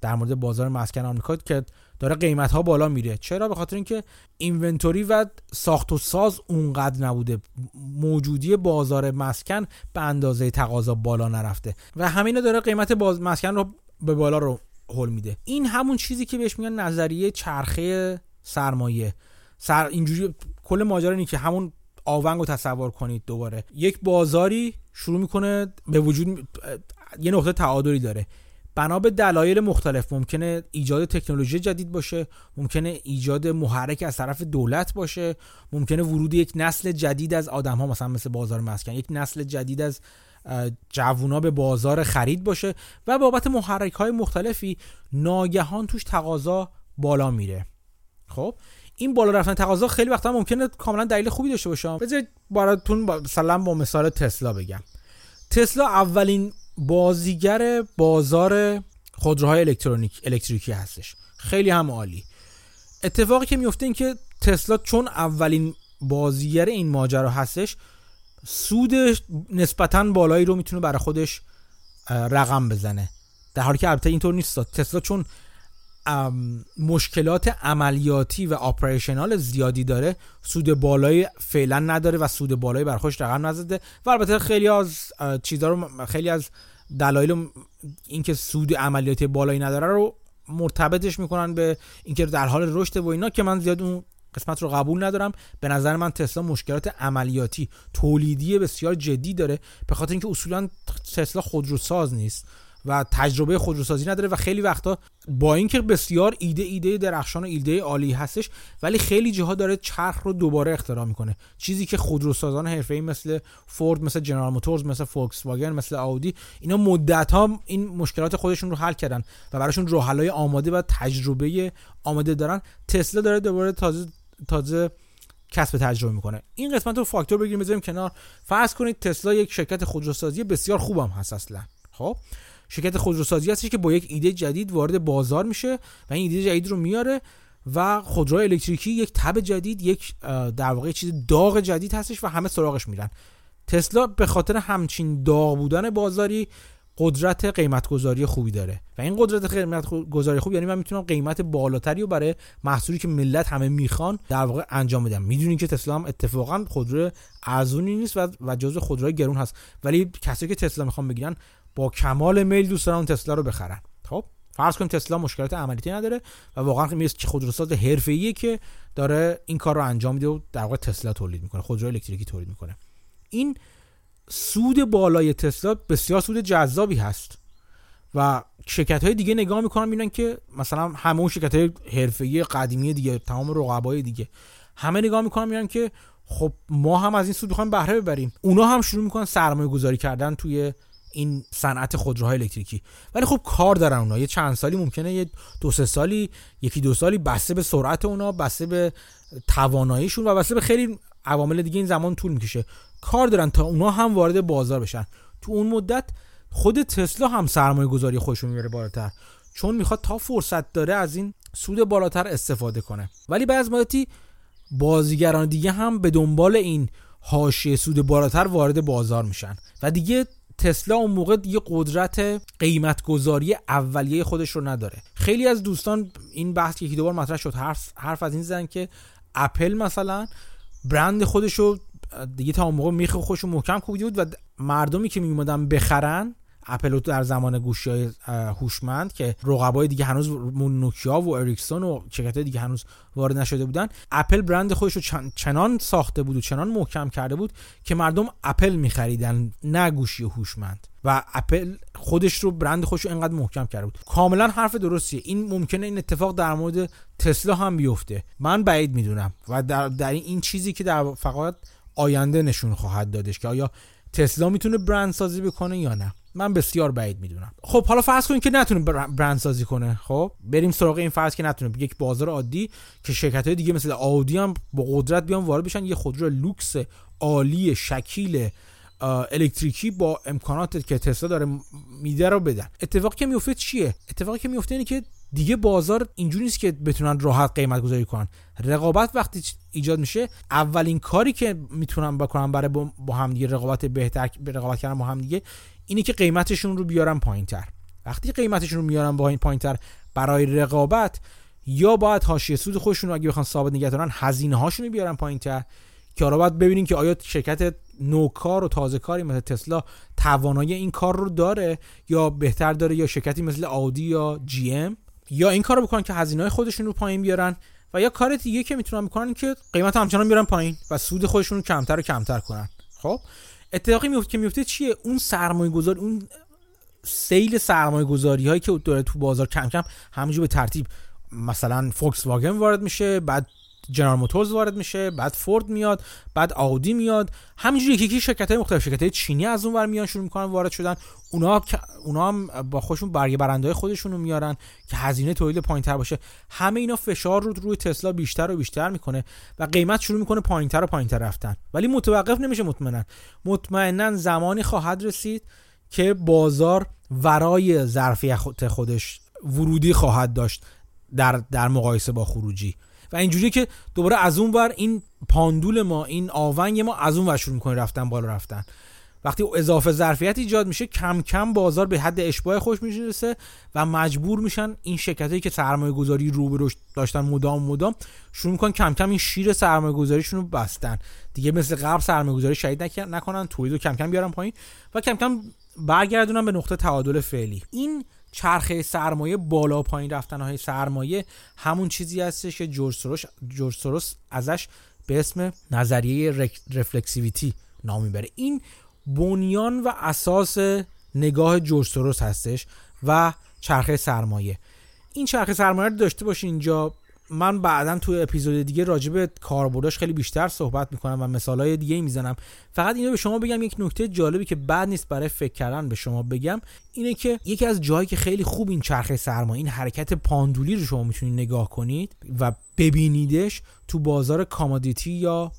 در مورد بازار مسکن آمریکا که داره قیمت ها بالا میره. چرا؟ به خاطر اینکه اینونتوری و ساخت و ساز اونقدر نبوده. موجودی بازار مسکن به اندازه تقاضا بالا نرفته. و همینه داره قیمت باز مسکن رو به بالا رو هل میده. این همون چیزی که بهش میگن نظریه چرخه سرمایه. سر اینجوری کل ماجرا اینه که همون آونگ رو تصور کنید دوباره. یک بازاری شروع می‌کنه به وجود یه نقطه تعادلی داره. بنا به دلایل مختلف. ممکنه ایجاد تکنولوژی جدید باشه ممکنه ایجاد محرک از طرف دولت باشه ممکنه ورود یک نسل جدید از آدم ها مثلا مثل بازار مسکن یک نسل جدید از جوونا به بازار خرید باشه و بابت محرک های مختلفی ناگهان توش تقاضا بالا میره. خب این بالا رفتن تقاضا خیلی وقتا ممکنه کاملا دلیل خوبی داشته باشه بذارید براتون مثلا با مثال تسلا بگم. تسلا اولین بازیگر بازار خودروهای الکترونیک الکتریکی هستش. خیلی هم عالی. اتفاقی که میفته این که تسلا چون اولین بازیگر این ماجرا هستش سود نسبتا بالایی رو می‌تونه برای خودش رقم بزنه. در حالی که البته اینطور نیست. تسلا چون مشکلات عملیاتی و آپریشنال زیادی داره. سود بالایی فعلا نداره و سود بالایی بر خودش رقم نزده. و البته خیلی از چیزها رو خیلی از دلایل اینکه سود عملیاتی بالایی نداره رو مرتبطش می‌کنن به اینکه در حال رشد و اینا که من زیاد اون قسمت رو قبول ندارم. به نظر من تسلا مشکلات عملیاتی تولیدی بسیار جدی داره. به خاطر اینکه اصولا تسلا خودروساز نیست. و تجربه خودروسازی نداره و خیلی وقتا با اینکه بسیار ایده ایده درخشان و ایده عالی هستش ولی خیلی جاها داره چرخ رو دوباره اختراع می‌کنه. چیزی که خودروسازان حرفه‌ای مثل فورد مثل جنرال موتورز مثل فولکس واگن مثل آودی اینا مدت ها این مشکلات خودشون رو حل کردن و براشون راه آماده و تجربه آماده دارن. تسلا داره دوباره تازه تازه کسب تجربه می‌کنه. این قسمت رو فاکتور بگیریم بذاریم کنار. فرض کنید تسلا یک شرکت خودروسازی بسیار خوبم هست اصلا. خب؟ شرکت خودروسازی هستش که با یک ایده جدید وارد بازار میشه و این ایده جدید رو میاره و خودرو الکتریکی یک تب جدید یک در واقع چیز داغ جدید هستش و همه سراغش میرن. تسلا به خاطر همچین داغ بودن بازاری قدرت قیمت گذاری خوبی داره و این قدرت قیمت گذاری خوب یعنی من می‌تونم قیمت بالاتری رو برای محصولی که ملت همه می‌خوان در واقع انجام بدم. می‌دونین که تسلا هم اتفاقا خودرو ارزونی نیست و و جزو خودروهای گرون هست. ولی کسی که تسلا می‌خوان بگیرن با کمال میل دوست دارن تسلا رو بخرن. خب فرض کنیم تسلا مشکلات عملیاتی نداره و واقعا می‌رسه که خودروساز حرفه‌ایه که داره این کار رو انجام میده و در واقع تسلا تولید می‌کنه خودرو الکتریکی تولید می‌کنه. این سود بالای تسلا بسیار سود جذابی هست و شرکت های دیگه نگاه می‌کنن می‌بینن که مثلا همه اون شرکت های حرفه‌ای قدیمی دیگه تمام رقبای دیگه همه نگاه می‌کنن می‌بینن که خب ما هم از این سود می‌خوایم بهره ببریم. اونا هم شروع می‌کنن سرمایه گذاری کردن توی این صنعت خودروهای الکتریکی. ولی خب کار دارن اونا. یه چند سالی ممکنه یه دو سه سالی یکی دو سالی بسته به سرعت اونا بسته به تواناییشون و بسته به خیلی عوامل دیگه این زمان طول می‌کشه. کار دارن تا اونا هم وارد بازار بشن. تو اون مدت خود تسلا هم سرمایه گذاری خودشون می‌بره بالاتر. چون می‌خواد تا فرصت داره از این سود بالاتر استفاده کنه. ولی بعض مدتی بازیگران دیگه هم به دنبال این حاشیه سود بالاتر وارد بازار میشن. و دیگه تسلا اون موقع دیگه قدرت قیمت گذاری اولیه خودش رو نداره. خیلی از دوستان این بحث یکی دوبار مطرح شد حرف, حرف از این زدن که اپل مثلا برند خودش رو دیگه تا اون موقع میخ خودش رو محکم کوبیده بود و مردمی که میومدن بخرن اپل در زمان گوشی های هوشمند که رقبای دیگه هنوز نوکیا و اریکسون و شرکت دیگه هنوز وارد نشده بودن اپل برند خودش رو چنان ساخته بود و چنان محکم کرده بود که مردم اپل میخریدن نه گوشی هوشمند. و اپل خودش رو برند خودش رو انقدر محکم کرده بود. کاملا حرف درستیه. این ممکنه این اتفاق در مورد تسلا هم بیفته. من بعید می‌دونم و در, در این چیزی که در فقط آینده نشون خواهد دادش که آیا تسلا می‌تونه برند سازی بکنه یا نه. من بسیار بعید می‌دونم. خب حالا فرض کنیم که نتونه برند سازی کنه. خب بریم سراغ این فرض که نتونه. یک بازار عادی که شرکت های دیگه مثل آودی هم با قدرت بیان وارد بشن یه خودرو لوکس عالی شکیل الکتریکی با امکانات که تسلا داره میده رو بدن. اتفاقی که میفته چیه؟ اتفاقی که میفته اینه که دیگه بازار اینجوری نیست که بتونن راحت قیمت گذاری کنن. رقابت وقتی ایجاد میشه اولین کاری که می‌تونن بکنن برای با هم دیگه رقابت بهتر رقابت کردن با هم دیگه اینه که قیمتشون رو بیارن پایین تر وقتی قیمتشون رو میارن با این پایینتر برای رقابت یا باید حاشیه سود خودشون رو اگه بخوان ثابت نگه دارن هزینه هاشون رو بیارن پایینتر که حالا باید ببینیم که آیا شرکت نوکار و تازه کاری مثل تسلا توانایی این کار رو داره یا بهتر داره یا شرکتی مثل آودی یا جی ام یا این کار رو بکنن که هزینه خودشون رو پایین بیارن و یا کار دیگه که می‌تونن بکنن که قیمت همچنان بیارن پایین و سود خودشون رو کمتر و کمتر کنن. خب؟ اتفاقی میفته که میفته چیه؟ اون سرمایه گذار اون سیل سرمایه گذاری هایی که داره تو بازار کم کم همینجور به ترتیب مثلا فوکس واگن وارد میشه بعد جنرال موتورز وارد میشه بعد فورد میاد بعد آودی میاد. همینجوری یکی یکی شرکت های مختلف شرکت های چینی از اون ور میان شروع می‌کنن وارد شدن. اونا اونا هم با خودشون برگه برنده های خودشون میارن که هزینه تولید پایینتر باشه. همه اینا فشار رو روی تسلا بیشتر و بیشتر می‌کنه و قیمت شروع می‌کنه پایینتر و پایینتر رفتن. ولی متوقف نمیشه مطمئنا مطمئنا زمانی خواهد رسید که بازار ورای ظرفیت خودش ورودی خواهد داشت در در مقایسه با خروجی. و اینجوری که دوباره از اون ور این پاندول ما این آونگ ما از اون ور شروع می‌کنه رفتن بالا رفتن. وقتی اضافه ظرفیت ایجاد میشه کم کم بازار به حد اشباع خوش می‌رسه و مجبور میشن این شرکتایی که سرمایه گذاری رو به داشتن مدام مدام شروع می‌کنن کم کم این شیر سرمایه گذاریشون رو بستن. دیگه مثل قبل سرمایه گذاری شدید نکنن تولید رو کم کم بیارن پایین و کم کم برگردونن به نقطه تعادل فعلی. این چرخه سرمایه بالا پایین رفتن های سرمایه همون چیزی هستش که جورج سروش جورج سروس ازش به اسم نظریه رفلکسیویتی نام می‌بره. این بنیان و اساس نگاه جورج سروس هستش و چرخه سرمایه. این چرخه سرمایه رو داشته باشین اینجا. من بعدا توی اپیزود دیگه راجع به کاربرداش خیلی بیشتر صحبت می‌کنم و مثالهای دیگه می‌زنم. فقط اینو به شما بگم یک نکته جالبی که بد نیست برای فکر کردن به شما بگم اینه که یکی از جایی که خیلی خوب این چرخه سرمایه این حرکت پاندولی رو شما می‌تونید نگاه کنید و ببینیدش تو بازار کامادیتی یا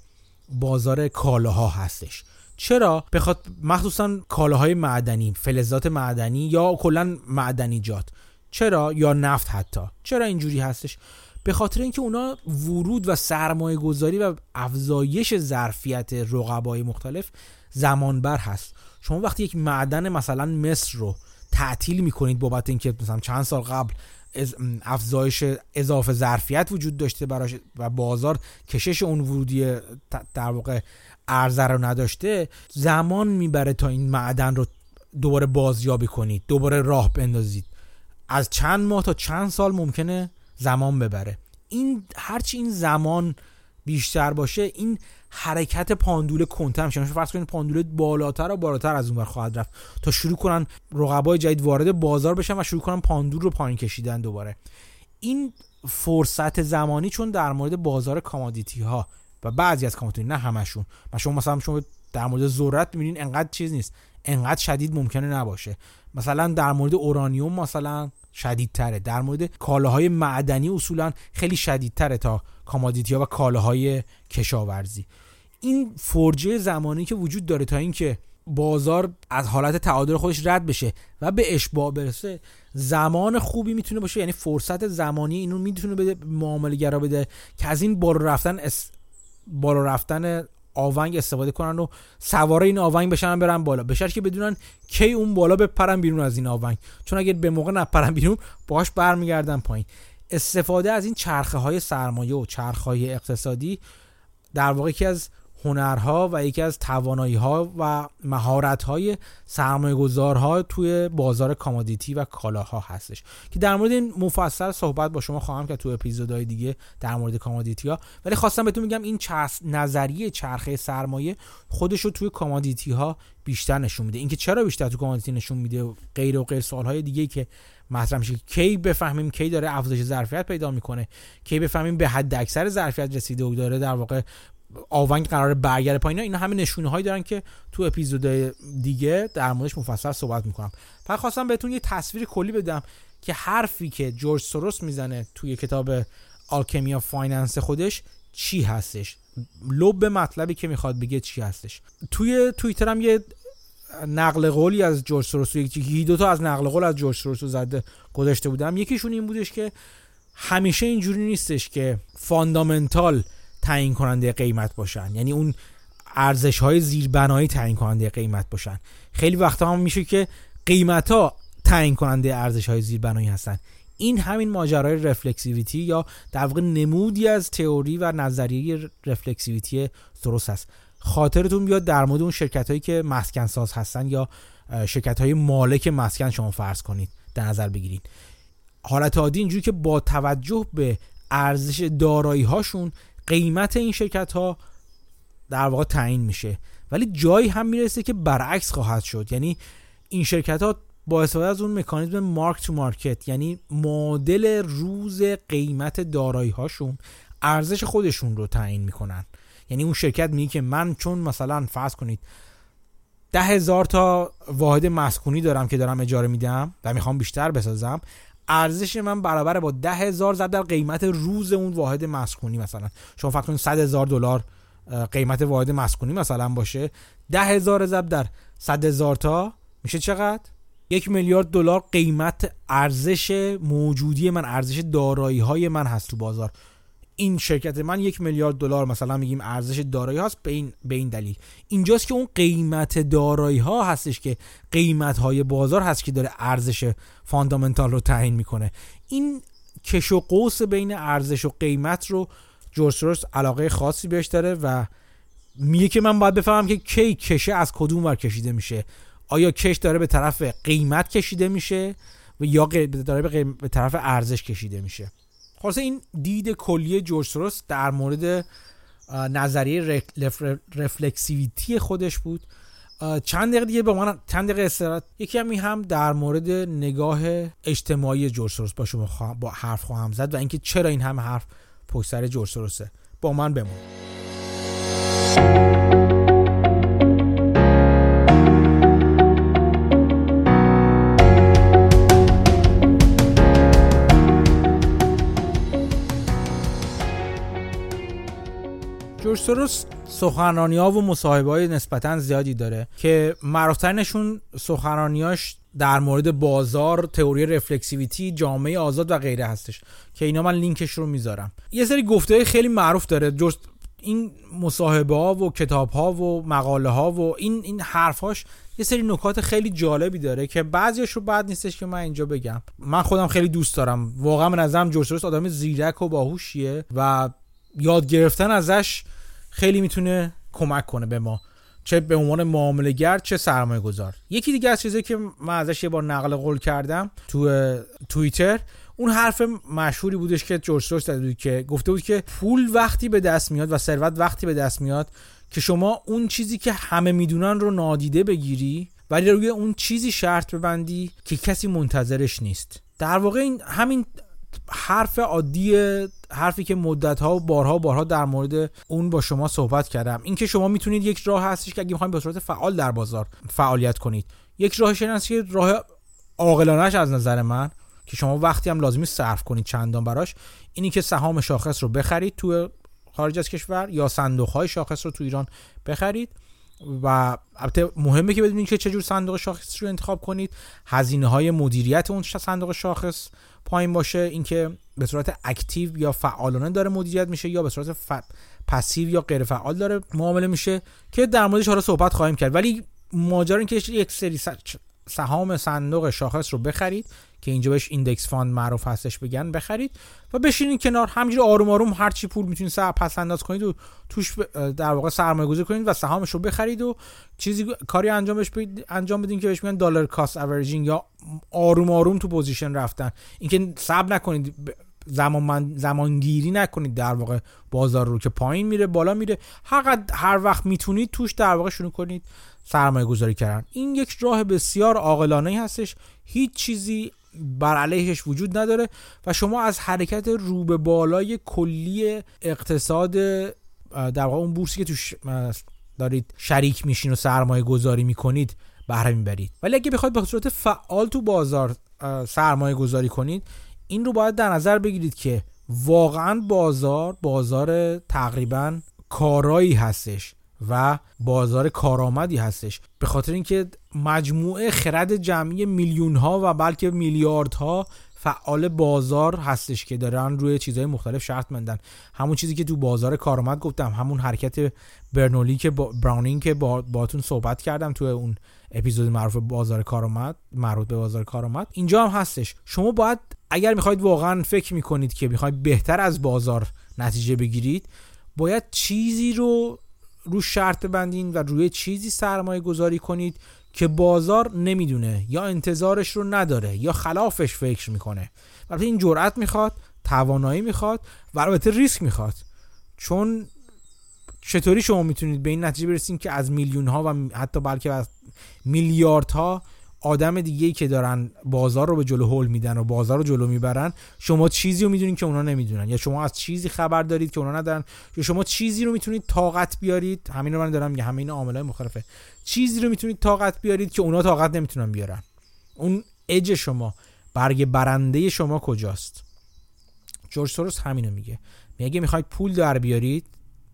بازار کالاها هستش. چرا؟ بخواد مخصوصا کالاهای معدنی فلزات معدنی یا کلا معدنیجات چرا؟ یا نفت حتی. چرا اینجوری هستش؟ به خاطر اینکه اونا ورود و سرمایه گذاری و افزایش ظرفیت رقبای مختلف زمانبر هست. شما وقتی یک معدن مثلا مصر رو تعطیل می‌کنید بابت اینکه مثلا چند سال قبل افزایش اضافه ظرفیت وجود داشته براش و بازار کشش اون ورودی در واقع ارزه رو نداشته زمان می‌بره تا این معدن رو دوباره بازیابی کنید دوباره راه بندازید. از چند ماه تا چند سال ممکنه زمان ببره. این هرچی این زمان بیشتر باشه این حرکت پاندول کندتر میشه فرض کنید پاندول بالاتر و بالاتر از اونور خواهد رفت تا شروع کنن رقبای جدید وارد بازار بشن و شروع کنن پاندول رو پایین کشیدن دوباره. این فرصت زمانی چون در مورد بازار commodity ها و بعضی از commodity نه همشون. شما مثلا شما در مورد ذرت می‌بینین انقدر چیز نیست. انقدر شدید ممکنه نباشه. مثلا در مورد اورانیوم مثلا شدیدتره در مورد کالاهای معدنی اصولا خیلی شدیدتره تا commodity و کالاهای کشاورزی این فرجه زمانی که وجود داره تا اینکه بازار از حالت تعادل خودش رد بشه و به اشباع برسه زمان خوبی می‌تونه باشه یعنی فرصت زمانی اینو می‌تونه بده معامله گرا بده که از این بالا رفتن. بالا رفتن آونگ استفاده کنن و سوار این آونگ بشن برن بالا. به که بدونن کی اون بالا بپرن بیرون از این آونگ. چون اگر به موقع نپرن بیرون باهاش برمیگردن پایین. استفاده از این چرخه های سرمایه و چرخه های اقتصادی در واقع یکی از هنرها و یکی از توانایی ها و مهارت های سرمایه گذارها توی بازار commodity و کالاها هستش. که در مورد این مفصل صحبت با شما خواهم کرد تو اپیزودهای دیگه در مورد commodity ها ولی خواستم بهتون میگم این نظریه چرخه سرمایه خودش رو توی commodity ها بیشتر نشون میده. اینکه چرا بیشتر تو commodity نشون میده غیره و غیره سوال های دیگه که مطرح میشه. کی بفهمیم کی داره افزایش ظرفیت پیدا می‌کنه؟ کی بفهمیم به حداکثر ظرفیت رسیده و داره در واقع آونگ قراره برگرده پایین. اینا همه نشونه هایی دارن که تو اپیزود دیگه در موردش مفصل صحبت می‌کنم. فقط خواستم بهتون یه تصویر کلی بدم که حرفی که جورج سوروس می‌زنه توی کتاب Alchemy Finance خودش چی هستش؟ لب مطلبی که می‌خواد بگه چی هستش؟ توی توییتر هم یه نقل قولی از جورج سوروس یکی دو تا از نقل قول از جورج سوروس زده گذاشته بودم. یکیشون این بودش که همیشه اینجوری نیستش که fundamental تعیین کننده قیمت باشن. یعنی اون ارزش های زیربنایی تعیین کننده قیمت باشن. خیلی وقتا هم میشه که قیمت ها تعیین کننده ارزش های زیربنایی هستن. این همین ماجرای reflexivity یا در واقع نمودی از تئوری و نظریه reflexivity درست است. خاطرتون بیاد در مورد اون شرکت هایی که مسکن ساز هستن یا شرکت های مالک مسکن شما فرض کنید در نظر بگیرید. حالت عادی اینجوری که با توجه به ارزش دارایی هاشون قیمت این شرکت ها در واقع تعیین میشه. ولی جایی هم می‌رسه که برعکس خواهد شد. یعنی این شرکت ها با استفاده از اون مکانیزم مارک تو مارکت یعنی مدل روز قیمت دارایی هاشون ارزش خودشون رو تعیین می‌کنن. یعنی اون شرکت میگه که من چون مثلا فرض کنید ده هزار تا واحد مسکونی دارم که دارم اجاره میدم و می‌خوام بیشتر بسازم ارزش من برابر با ده هزار ضرب در قیمت روز اون واحد مسکونی مثلا. شما فکر کنید 100 هزار دلار قیمت واحد مسکونی مثلا باشه. ده هزار ضرب در 100 هزار تا میشه چقدر؟ یک میلیارد دلار قیمت ارزش موجودی من ارزش دارایی های من هست تو بازار. این شرکت من یک میلیارد دلار مثلا میگیم ارزش دارایی هاست به این به این دلیل. اینجاست که اون قیمت دارایی ها هستش که قیمت های بازار هست که داره ارزش فاندامنتال رو تعیین می‌کنه. این کش و قوس بین ارزش و قیمت رو جورج علاقه خاصی بهش داره و میگه که من باید بفهمم که کی کشه از کدوم ور کشیده میشه. آیا کش داره به طرف قیمت کشیده میشه یا داره به طرف ارزش کشیده میشه. خلاصه این دید کلی جورج سروس در مورد نظریه رفلکسیویتی خودش بود. چند دقیقه دیگه به من چند دقیقه استراحت. یکی همی هم در مورد نگاه اجتماعی جورج سروس با شما با حرف خواهم زد و اینکه چرا این همه حرف پشت سر جورج سروسه با من بمون. جورج سوروس سخنرانی ها و مصاحبه های نسبتا زیادی داره که معروفترینشون سخنرانیاش در مورد بازار تئوری رفلکسیویتی جامعه آزاد و غیره هستش که اینا من لینکش رو می‌ذارم. یه سری گفته خیلی معروف داره جورج این مصاحبه ها و کتاب ها و مقاله ها و این این حرفاش یه سری نکات خیلی جالبی داره که بعضیش رو بعد نیستش که من اینجا بگم. من خودم خیلی دوست دارم. واقعا به نظرم جورج آدم زیرک و باهوشیه و یاد گرفتن ازش خیلی می‌تونه کمک کنه به ما. چه به عنوان معامله گر چه سرمایه گذار یکی دیگه از چیزی که من ازش یه بار نقل قول کردم تو توییتر اون حرف مشهوری بودش که جورج سوروس بود که گفته بود که پول وقتی به دست میاد و ثروت وقتی به دست میاد که شما اون چیزی که همه می‌دونن رو نادیده بگیری ولی روی اون چیزی شرط ببندی که کسی منتظرش نیست. در واقع این همین حرف عادی حرفی که مدت ها و بارها بارها در مورد اون با شما صحبت کردم. اینکه شما می‌تونید یک راه هستش که اگه می‌خواید به صورت فعال در بازار فعالیت کنید. یک راهش این است که راه عاقلانهش از نظر من که شما وقتی هم لازمی صرف کنید چندان براش اینی که سهام شاخص رو بخرید تو خارج از کشور یا صندوق های شاخص رو تو ایران بخرید. و البته مهمه که بدونید که چجور صندوق شاخص رو انتخاب کنید. هزینه های مدیریت اون صندوق شاخص. پایین باشه اینکه به صورت active یا فعالانه داره مدیریت میشه یا به صورت ف... passive یا غیر فعال داره معامله میشه که در موردش حالا صحبت خواهیم کرد. ولی ماجرا این که یک سری سهام صندوق شاخص رو بخرید که اینجا بهش index fund معروف هستش بگن بخرید و بشینید کنار. همینجوری آروم آروم هر چی پول می‌تونید سر پس انداز کنید و توش در واقع سرمایه گذاری کنید و سهامش رو بخرید و چیزی کاری انجامش انجام بدین که بهش میگن dollar cost averaging یا آروم آروم تو position رفتن. اینکه صبر نکنید زمان من زمانگیری نکنید. در واقع بازار رو که پایین میره بالا میره. هر هر وقت می‌تونید توش در واقع شروع کنید سرمایه گذاری کردن. این یک راه بسیار عاقلانه هستش. هیچ چیزی بر علیهش وجود نداره و شما از حرکت رو به بالای کلی اقتصاد در واقع اون بورسی که توش دارید شریک میشین و سرمایه گذاری می‌کنید بهره می‌برید. ولی اگه بخواید به صورت فعال تو بازار سرمایه گذاری کنید این رو باید در نظر بگیرید که واقعا بازار بازار تقریبا کارایی هستش. و بازار کارآمدی هستش. به خاطر اینکه مجموعه خرد جمعی میلیون ها و بلکه میلیارد ها فعال بازار هستش که دارن روی چیزهای مختلف شرط مندن. همون چیزی که تو بازار کارآمد گفتم همون حرکت برنولی که با براونینگ که با باتون صحبت کردم تو اون اپیزود معروف بازار کارآمد مربوط به بازار کارآمد. اینجا هم هستش. شما باید اگر می‌خواید واقعا فکر می‌کنید که می‌خواید بهتر از بازار نتیجه بگیرید باید چیزی رو رو شرط ببندین و روی چیزی سرمایه گذاری کنید که بازار نمی‌دونه یا انتظارش رو نداره یا خلافش فکر می‌کنه. البته این جرأت می‌خواد توانایی می‌خواد و البته ریسک می‌خواد. چون چطوری شما می‌تونید به این نتیجه برسید که از میلیون ها و حتی بلکه از میلیاردها آدم دیگه که دارن بازار رو به جلو هول میدن و بازار رو جلو می‌برن شما چیزی رو می‌دونید که اونا نمی‌دونن. یا شما از چیزی خبر دارید که اونا ندارن یا شما چیزی رو می‌تونید طاقت بیارید. همین رو من دارم میگم همین عاملای مختلفه چیزی رو می‌تونید طاقت بیارید که اونا طاقت نمی‌تونن بیارن. اون اج شما برگ برنده شما کجاست؟ جورج سوروس همینو میگه. میگه می‌خواید پول در بیارید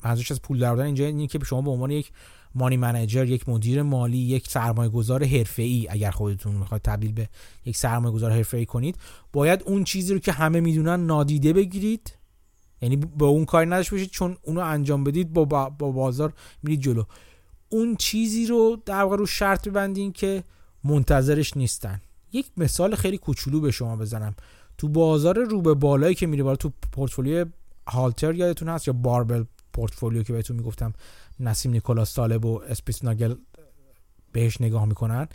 منظورش از پول در اینجا اینه که شما به عنوان یک مانی منیجر یک مدیر مالی یک سرمایه گذار ای اگر خودتون می‌خواید تبدیل به یک سرمایه گذار ای کنید باید اون چیزی رو که همه می‌دونن نادیده بگیرید. یعنی به اون کاری نداشته باشید چون اونو انجام بدید با, با بازار میرید جلو. اون چیزی رو در واقع رو شرط ببندین که منتظرش نیستن. یک مثال خیلی کوچولو به شما بزنم. تو بازار رو به بالایی که میره بالا تو پورتفولیو هالتر یادتون هست یا barbell portfolio که بهتون می‌گفتم؟ نسیم نیکولاس طالب و اسپیتزناگل بهش نگاه می‌کنن.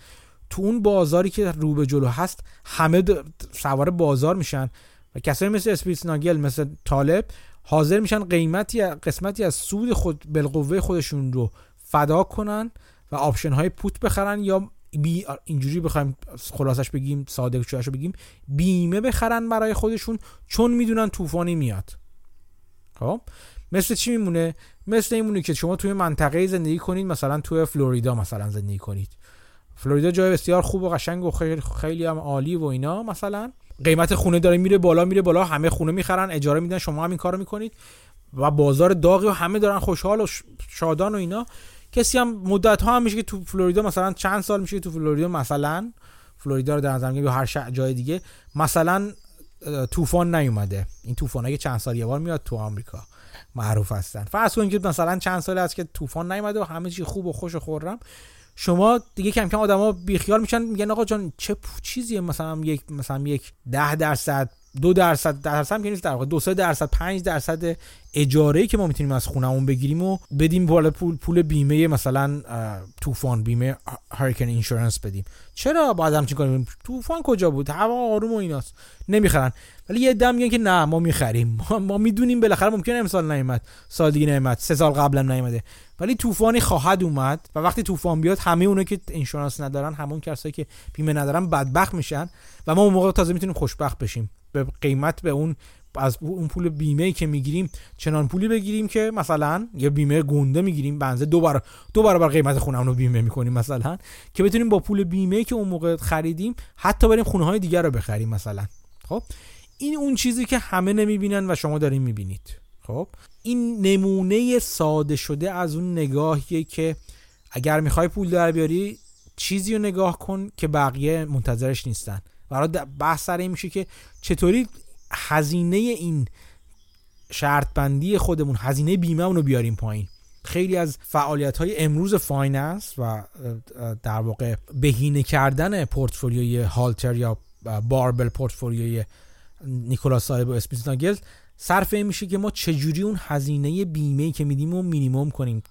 تو اون بازاری که رو به جلو هست همه سوار بازار میشن و کسایی مثل اسپیتزناگل مثل طالب حاضر میشن قیمتی قسمتی از سود خود بالقوه خودشون رو فدا کنن و option های put بخرن یا بی اینجوری بخوایم خلاصش بگیم ساده رو بگیم بیمه بخرن برای خودشون چون می‌دونن طوفانی میاد. خب؟ مثل چی میمونه؟ مثل این که شما توی منطقه زندگی کنید مثلا توی فلوریدا مثلا زندگی کنید. فلوریدا جای بسیار خوب و قشنگ و خیلی خیلی هم عالی و اینا مثلا. قیمت خونه داره میره بالا میره بالا همه خونه می‌خرن اجاره میدن شما هم این کارو می‌کنید. و بازار داغی و همه دارن خوشحال و شادان و اینا. کسی هم مدت ها هم میشه که تو فلوریدا مثلا چند سال میشه تو فلوریدا مثلا فلوریدا رو در نظر یا هر جای دیگه مثلا طوفان نیومده. این طوفان که چند سال یه بار میاد تو آمریکا. معروف هستن. فرض کنید که مثلا چند سال است که طوفان نیومده و همه چی خوب و خوش و خورم. شما دیگه کم کم آدما بیخیال میشن میگن آقا جان چه چیزیه مثلا یک مثلا یک ده درصد دو درصد درصد هم نیست در واقع دو سه درصد پنج درصد اجاره که ما می‌تونیم از خونمون بگیریم و بدیم بالا پول پول بیمه مثلا طوفان بیمه هریکن اینشورنس بدیم. چرا باید همچین کنیم؟ طوفان کجا بود؟ هوا آروم و ایناست. نمی‌خرن. ولی یه دم میگن که نه ما می‌خریم. ما, ما می‌دونیم بالاخره ممکنه امسال نیومد. سال دیگه نیومد. سه سال قبلا نیومده. ولی طوفانی خواهد اومد و وقتی طوفان بیاد همه اونا که اینشورنس ندارن همون کسایی که بیمه ندارن بدبخت میشن و ما اون موقع تازه می‌تونیم خوشبخت بشیم. به قیمت به اون از اون پول بیمه که می‌گیریم چنان پولی بگیریم که مثلا یه بیمه گنده می‌گیریم بنزه دو برابر دو برابر قیمت خونمون رو بیمه می‌کنیم مثلا که بتونیم با پول بیمه که اون موقع خریدیم حتی بریم خونه های دیگر رو بخریم مثلا. خب؟ این اون چیزی که همه نمی‌بینن و شما دارین می‌بینید. خب؟ این نمونه ساده شده از اون نگاهیه که اگر می‌خوای پول در بیاری چیزی رو نگاه کن که بقیه منتظرش نیستن. برای بحث سر میشه که چطوری هزینه این شرط بندی خودمون هزینه بیمه رو بیاریم پایین. خیلی از فعالیت های امروز finance و در واقع بهینه کردن پورتفولیوی هالتر یا barbell portfolio ی نیکولاس طالب و اسمیت صرف این میشه که ما چجوری اون هزینه بیمه که میدیم و مینیمم کنیم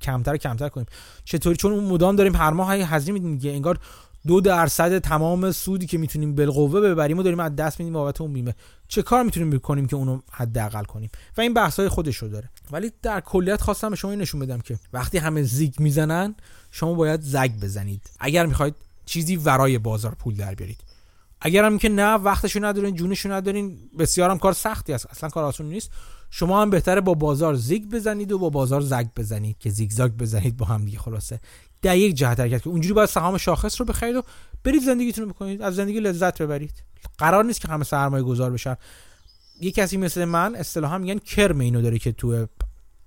کمتر کمتر کنیم. چطوری؟ چون اون مدام داریم هر ماه هزینه میدیم که انگار دو درصد تمام سودی که می‌تونیم بالقوه ببریم و داریم از دست میدیم بابت اون بیمه. چه کار می‌تونیم بکنیم که اونو حداقل کنیم؟ و این بحث های خودش رو داره. ولی در کلیت خواستم به شما نشون بدم که وقتی همه زیگ می‌زنن شما باید زگ بزنید. اگر می‌خواید چیزی ورای بازار پول در بیارید. اگر هم که نه وقتشو ندارین جونشو ندارین بسیار هم کار سختی است. اصلا کار آسون نیست. شما هم بهتره با بازار زیگ بزنید و با بازار زگ بزنید که زیگزاگ بزنید با هم دیگه. خلاصه. در یک جهت حرکت که اونجوری باید سهام شاخص رو بخرید و برید زندگیتون رو بکنید. از زندگی لذت ببرید. قرار نیست که همه سرمایه گذار بشن. یه کسی مثل من اصطلاحا میگن کرم اینو داره که تو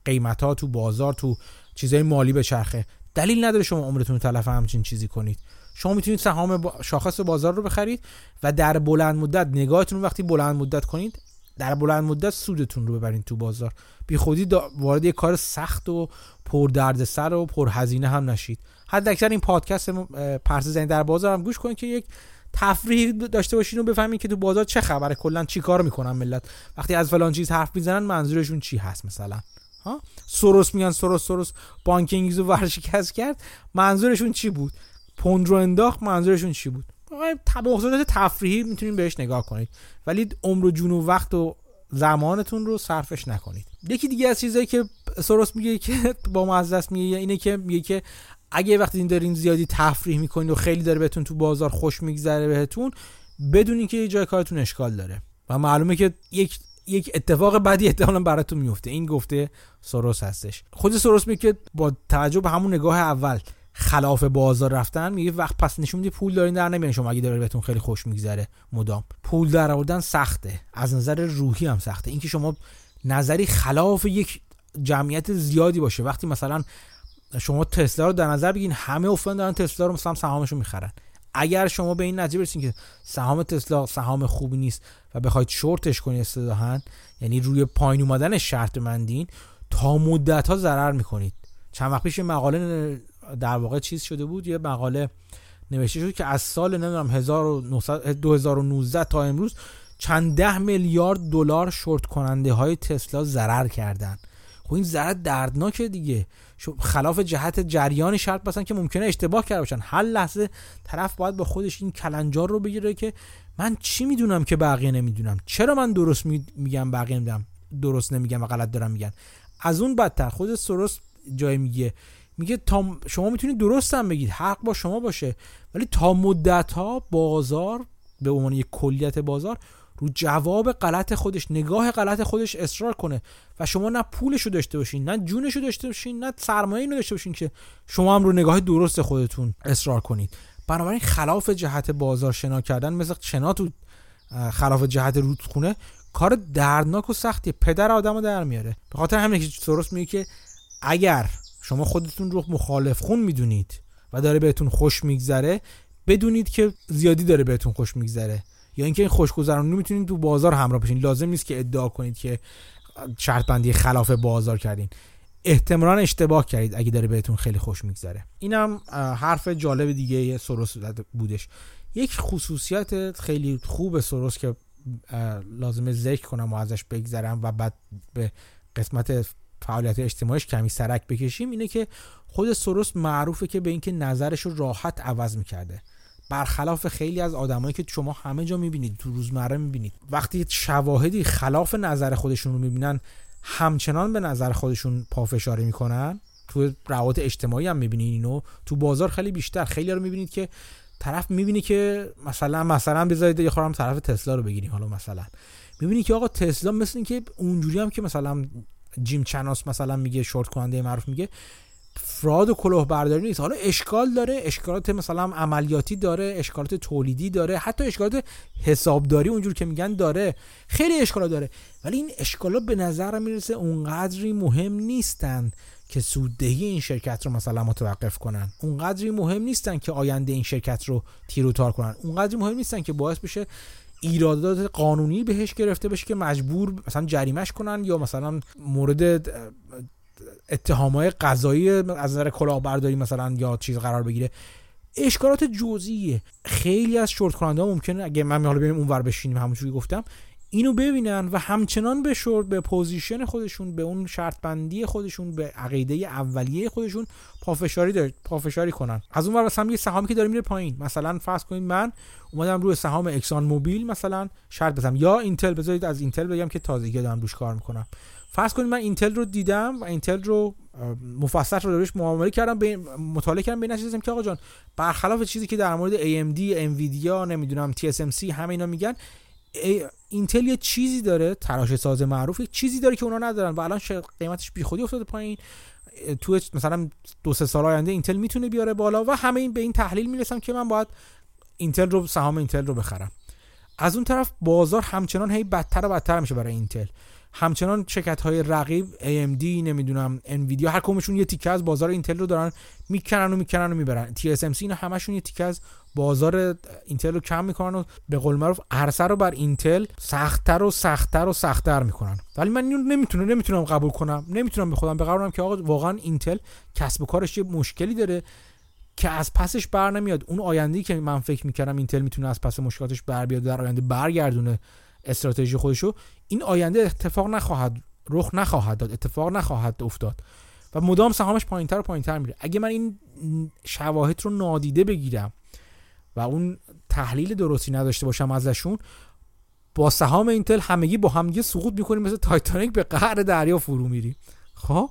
قیمت ها تو بازار تو چیزای مالی به چرخه. دلیل نداره شما عمرتون رو تلف همچین چیزی کنید. شما می‌تونید سهام شاخص بازار رو بخرید و در بلند مدت نگاهتون وقتی بلند مدت کنید در بلند مدت سودتون رو ببرین تو بازار. بی خودی وارد یه کار سخت و پر دردسر و پر هزینه هم نشید. حد اکثر این پادکست پرس زنی در بازار هم گوش کنید که یک تفریح داشته باشین و بفهمین که تو بازار چه خبره کلا چی کار می‌کنن ملت. وقتی از فلان چیز حرف می‌زنن منظورشون چی هست مثلا؟ ها؟ سروس میان سروس سروس بانکینگ رو ورشکست کرد. منظورشون چی بود؟ پوند رو انداخت منظورشون چی بود؟ مقصودات تفریحی می‌تونید بهش نگاه کنید. ولی عمر و جون و وقت و زمانتون رو صرفش نکنید. یکی دیگه از چیزایی که سروس میگه که با معزز میگه اینه که میگه که اگه وقتی این دارین زیادی تفریح می‌کنید و خیلی داره بهتون تو بازار خوش میگذره بهتون بدونین که جای کارتون اشکال داره. و معلومه که یک یک اتفاق بدی احتمالاً براتون میفته این گفته سروس هستش. خود سروس میگه که با توجه به همون نگاه اول خلاف بازار رفتن میگه وقت پس نشون میده پول دارین در نمیارین. شما اگه داره بهتون خیلی خوش میگذره مدام. پول در آوردن سخته. از نظر روحی هم سخته. اینکه شما نظری خلاف یک جمعیت زیادی باشه. وقتی مثلا شما تسلا رو در نظر بگیرین همه افتادن دارن تسلا رو مثلا سهامشو می‌خرن. اگر شما به این نتیجه برسید که سهام تسلا سهام خوبی نیست و بخواید شورتش کنید اصطلاحا یعنی روی پایین اومدن شرط مندین تا مدت ها ضرر می‌کنید. چند وقت پیش مقاله در واقع چیز شده بود یه مقاله نوشته شد که از سال نمی‌دونم 2019 تا امروز چند ده میلیارد دلار شورت کننده های تسلا ضرر کردن. خب این ضرر دردناکه دیگه. خلاف جهت جریان شرط بسن که ممکنه اشتباه کرده باشن. هر لحظه طرف باید با خودش این کلنجار رو بگیره که من چی می‌دونم که بقیه نمی‌دونم؟ چرا من درست میگم بقیه نمی‌دونم؟ درست نمیگم و غلط دارم میگن؟ از اون بدتر خود سروس جای میگه میگه تا شما می‌تونید درست هم بگید حق با شما باشه. ولی تا مدت ها بازار به عنوان یک کلیت بازار رو جواب غلط خودش نگاه غلط خودش اصرار کنه. و شما نه پولش رو داشته باشین نه جونش رو داشته باشین نه سرمایه رو داشته باشین که شما هم رو نگاه درست خودتون اصرار کنید. بنابراین خلاف جهت بازار شنا کردن مثل شنا تو خلاف جهت رودخونه کار دردناک و سختی. پدر آدم رو در میاره. به خاطر همین که درست میگه که اگر شما خودتون رو مخالف خون می‌دونید و داره بهتون خوش میگذره بدونید که زیادی داره بهتون خوش میگذره. یا اینکه این خوشگذرانی می‌تونید تو بازار همراه بشین. لازم نیست که ادعا کنید که شرط بندی خلاف بازار کردین. احتمالا اشتباه کردید اگه داره بهتون خیلی خوش میگذره. اینم حرف جالب دیگه سروس بودش. یک خصوصیت خیلی خوب سروس که لازمه ذکر کنم و ازش بگذرم و بعد به قسمت فعالیت اجتماعیش کمی سرک بکشیم اینه که خود سروس معروفه که به اینکه نظرش رو راحت عوض می‌کرده. برخلاف خیلی از آدمایی که شما همه جا می‌بینید تو روزمره می‌بینید وقتی شواهدی خلاف نظر خودشون رو می‌بینن همچنان به نظر خودشون پافشاری می‌کنن. تو روابط اجتماعی هم می‌بینید اینو. تو بازار خیلی بیشتر. خیلی رو می‌بینید که طرف می‌بینی که مثلا مثلا بذارید یه خورم طرف تسلا رو بگیریم حالا مثلا. می‌بینی که آقا تسلا مثل اینکه اونجوری هم که مثلا جیم چناس مثلا میگه شورت کننده معروف میگه. فراد و کلاهبرداری نیست. حالا اشکال داره اشکالات مثلا عملیاتی داره اشکالات تولیدی داره حتی اشکالات حسابداری اونجور که میگن داره. خیلی اشکالات داره. ولی این اشکالات به نظر می‌رسه اونقدری مهم نیستن که سوددهی این شرکت رو مثلا متوقف کنن. اونقدری مهم نیستن که آینده این شرکت رو تیر تار کنن. اونقدری مهم نیستن که باعث بشه ایرادات قانونی بهش گرفته بشه که مجبور مثلا جریمش کنن یا مثلا مورد اتهامای قضایی از نظر کلاهبرداری مثلا یا چیز قرار بگیره. اشکالات جزئیه. خیلی از شورت کننده ها ممکنه اگه من حالا بریم اونور بشینیم همونجوری گفتم اینو ببینن و همچنان به شورت به position خودشون به اون شرط بندی خودشون به عقیده اولیه خودشون پافشاری دار... پافشاری کنن. از اون ور مثلا یه سهامی که داره میره پایین. مثلا فرض کنید من اومدم روی سهام اکسان موبیل مثلا شرط بزنم. یا اینتل بذارید از اینتل بگم که تازگی دارم روش کار می‌کنم. فرض کنید من اینتل رو دیدم و اینتل رو مفصل رو روش معامله کردم به مطالعه کردم به نتیجه که آقا جان برخلاف چیزی که در مورد AMD, Nvidia نمی‌دونم TSMC همه اینا میگن اینتل یه چیزی داره تراشه ساز معروف چیزی داره که اونا ندارن و الان قیمتش بیخودی افتاده پایین. تو مثلا دو سه سال آینده اینتل می‌تونه بیاره بالا و همه این به این تحلیل می‌رسم که من باید اینتل رو سهام اینتل رو بخرم. از اون طرف بازار همچنان هی بدتر و بدتر میشه برای اینتل. همچنان شرکت های رقیب AMD نمی‌دونم انویدیا هر کدومشون یه تیکه از بازار اینتل رو دارن می‌کنن و می‌کنن و می‌برن. TSMC اینا همشون یه تیکه از بازار اینتل رو کم می‌کنن و به قول معروف عرصه رو بر اینتل سختتر و سختتر و سختتر می‌کنن. ولی من اینو نمی‌تونم نمی‌تونم قبول کنم. نمی‌تونم به خودم بقبولونم که آقا واقعا اینتل کسب و کارش یه مشکلی داره که از پسش بر نمیاد. اون آینده که من فکر می‌کردم اینتل می‌تونه از پس مشکلاتش بر بیاد در آینده برگردونه. استراتژی خودشو این آینده اتفاق نخواهد رخ نخواهد داد اتفاق نخواهد افتاد. و مدام سهامش پایینتر و پایینتر میره. اگه من این شواهد رو نادیده بگیرم و اون تحلیل درستی نداشته باشم ازشون با سهام اینتل همگی با همگی سقوط می‌کنیم مثل تایتانیک به قعر دریا فرو میریم. خب؟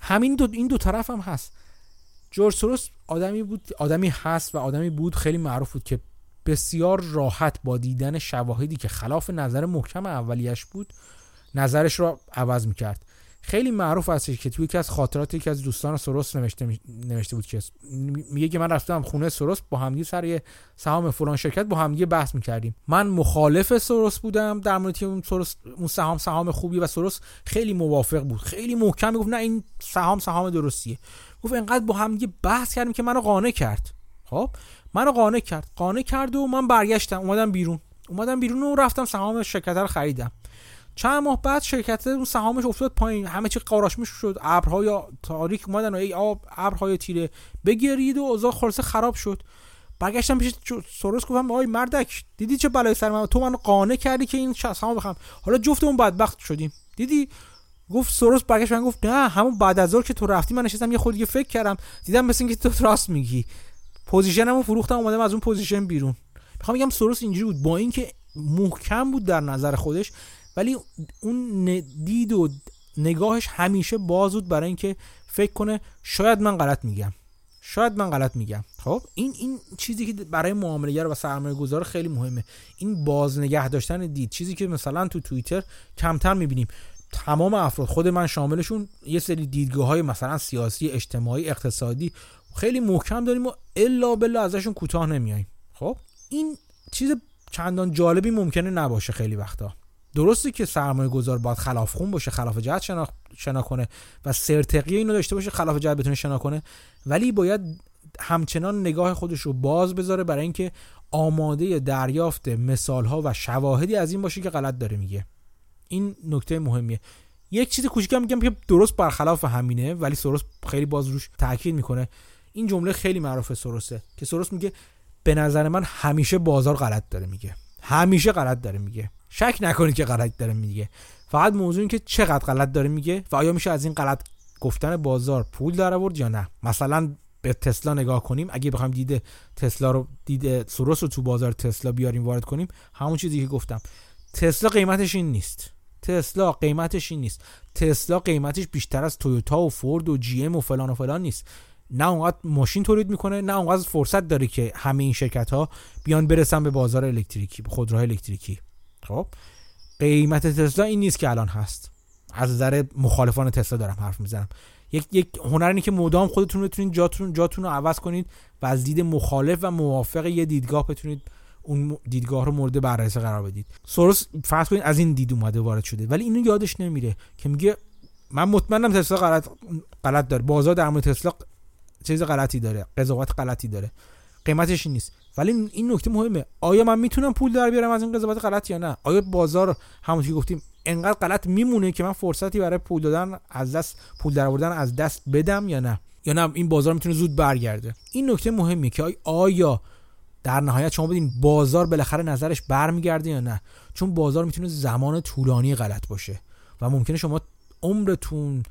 همین دو این دو طرف هم هست. جورج سوروس آدمی بود آدمی هست و آدمی بود خیلی معروف بود که بسیار راحت با دیدن شواهدی که خلاف نظر محکم اولیش بود نظرش رو عوض می‌کرد. خیلی معروف هستش که توی یکی از خاطرات یکی از دوستان سروس نوشته نوشته بود که میگه که من رفتم خونه سروس با همدیگه سر سهام فلان شرکت با همدیگه بحث می‌کردیم. من مخالف سروس بودم در مورد اون سروس اون سهام سهام خوبی و سروس خیلی موافق بود. خیلی محکم می‌گفت نه این سهام سهام درستیه. گفت انقدر با همدیگه بحث کردیم که منو قانع کرد. خب؟ منو قانع کرد. قانع کرد و من برگشتم اومدم بیرون. اومدم بیرون و رفتم سهام شرکت رو خریدم. چند ماه بعد شرکت اون سهامش افتاد پایین. همه چی قاراشمش شد ابرهای تاریک اومدن و ای آب ابرهای تیره بگیرید و اوضاع خلاصه خراب شد. برگشتم پیش سروس گفتم آی مردک دیدی چه بلای سر من؟ تو من قانع کردی که این سهام بخرم. حالا جفتمون بدبخت شدیم. دیدی؟ گفت سروس برگشت من گفت نه همون بعد از که تو رفتی من نشستم یه خود فکر کردم. دیدم مثل اینکه تو راست میگی. position مو فروختم اومدم از اون position بیرون. می‌خوام بگم سوروس اینجوری بود. با اینکه محکم بود در نظر خودش ولی اون دید و نگاهش همیشه باز بود برای اینکه فکر کنه شاید من غلط میگم. شاید من غلط میگم. خب این این چیزی که برای معامله و سرمایه گذار خیلی مهمه. این باز نگه داشتن دید. چیزی که مثلا تو توییتر کمتر می‌بینیم. تمام افراد خود من شاملشون یه سری دیدگاه های مثلا سیاسی اجتماعی اقتصادی خیلی محکم داریم و الا بلا ازشون کوتاه نمیاییم خب؟ این چیز چندان جالبی ممکنه نباشه خیلی وقتا. درسته که سرمایه گذار باید خلاف خون باشه خلاف جهت شنا, شنا کنه و سرتقی اینو داشته باشه خلاف جهت بتونه شنا کنه. ولی باید همچنان نگاه خودش رو باز بذاره برای اینکه آماده دریافت مثال ها و شواهدی از این باشه که غلط داره میگه. این نکته مهمیه. یک چیز کوچیکم میگم که درست برخلاف همینه ولی سروس خیلی باز روش تاکید می‌کنه. این جمله خیلی معروف سروسه که سروس میگه به نظر من همیشه بازار غلط داره میگه. همیشه غلط داره میگه. شک نکنید که غلط داره میگه. فقط موضوع این که چقدر غلط داره میگه و آیا میشه از این غلط گفتن بازار پول در آورد یا نه. مثلا به تسلا نگاه کنیم. اگه بخوایم دید تسلا رو دید سروس رو تو بازار تسلا بیاریم وارد کنیم همون چیزی که گفتم. تسلا قیمتش این نیست. تسلا قیمتش این نیست. تسلا قیمتش بیشتر از تویوتا و فورد و جی ام و فلان و فلان نیست. نه اونقدر ماشین تولید می‌کنه نه اونقدر فرصت داره که همه این شرکت ها بیان برسن به بازار الکتریکی به خودروهای الکتریکی. خب؟ قیمت تسلا این نیست که الان هست. از نظر مخالفان تسلا دارم حرف می‌زنم. یک یک که مدام خودتون بتونید جاتون جاتون رو عوض کنید و از دید مخالف و موافق یه دیدگاه بتونید اون دیدگاه رو مورد بررسی قرار بدید. سورس فرض کنید از این دید اومده وارد شده ولی اینو یادش نمیره که میگه من مطمئنم تسلا غلط غلط داره. بازار در مورد تسلا چیز غلطی داره قضاوت غلطی داره. قیمتش نیست. ولی این نکته مهمه. آیا من می‌تونم پول در بیارم از این قضاوت غلط یا نه؟ آیا بازار همونطور که گفتیم انقدر غلط میمونه که من فرصتی برای پول دادن از دست پول در آوردن از دست بدم یا نه؟ یا نه این بازار می‌تونه زود برگرده؟ این نکته مهمیه که آیا در نهایت شما بدین بازار بالاخره نظرش برمیگرده یا نه؟ چون بازار می‌تونه زمان طولانی غلط باشه و ممکنه شما عمرتون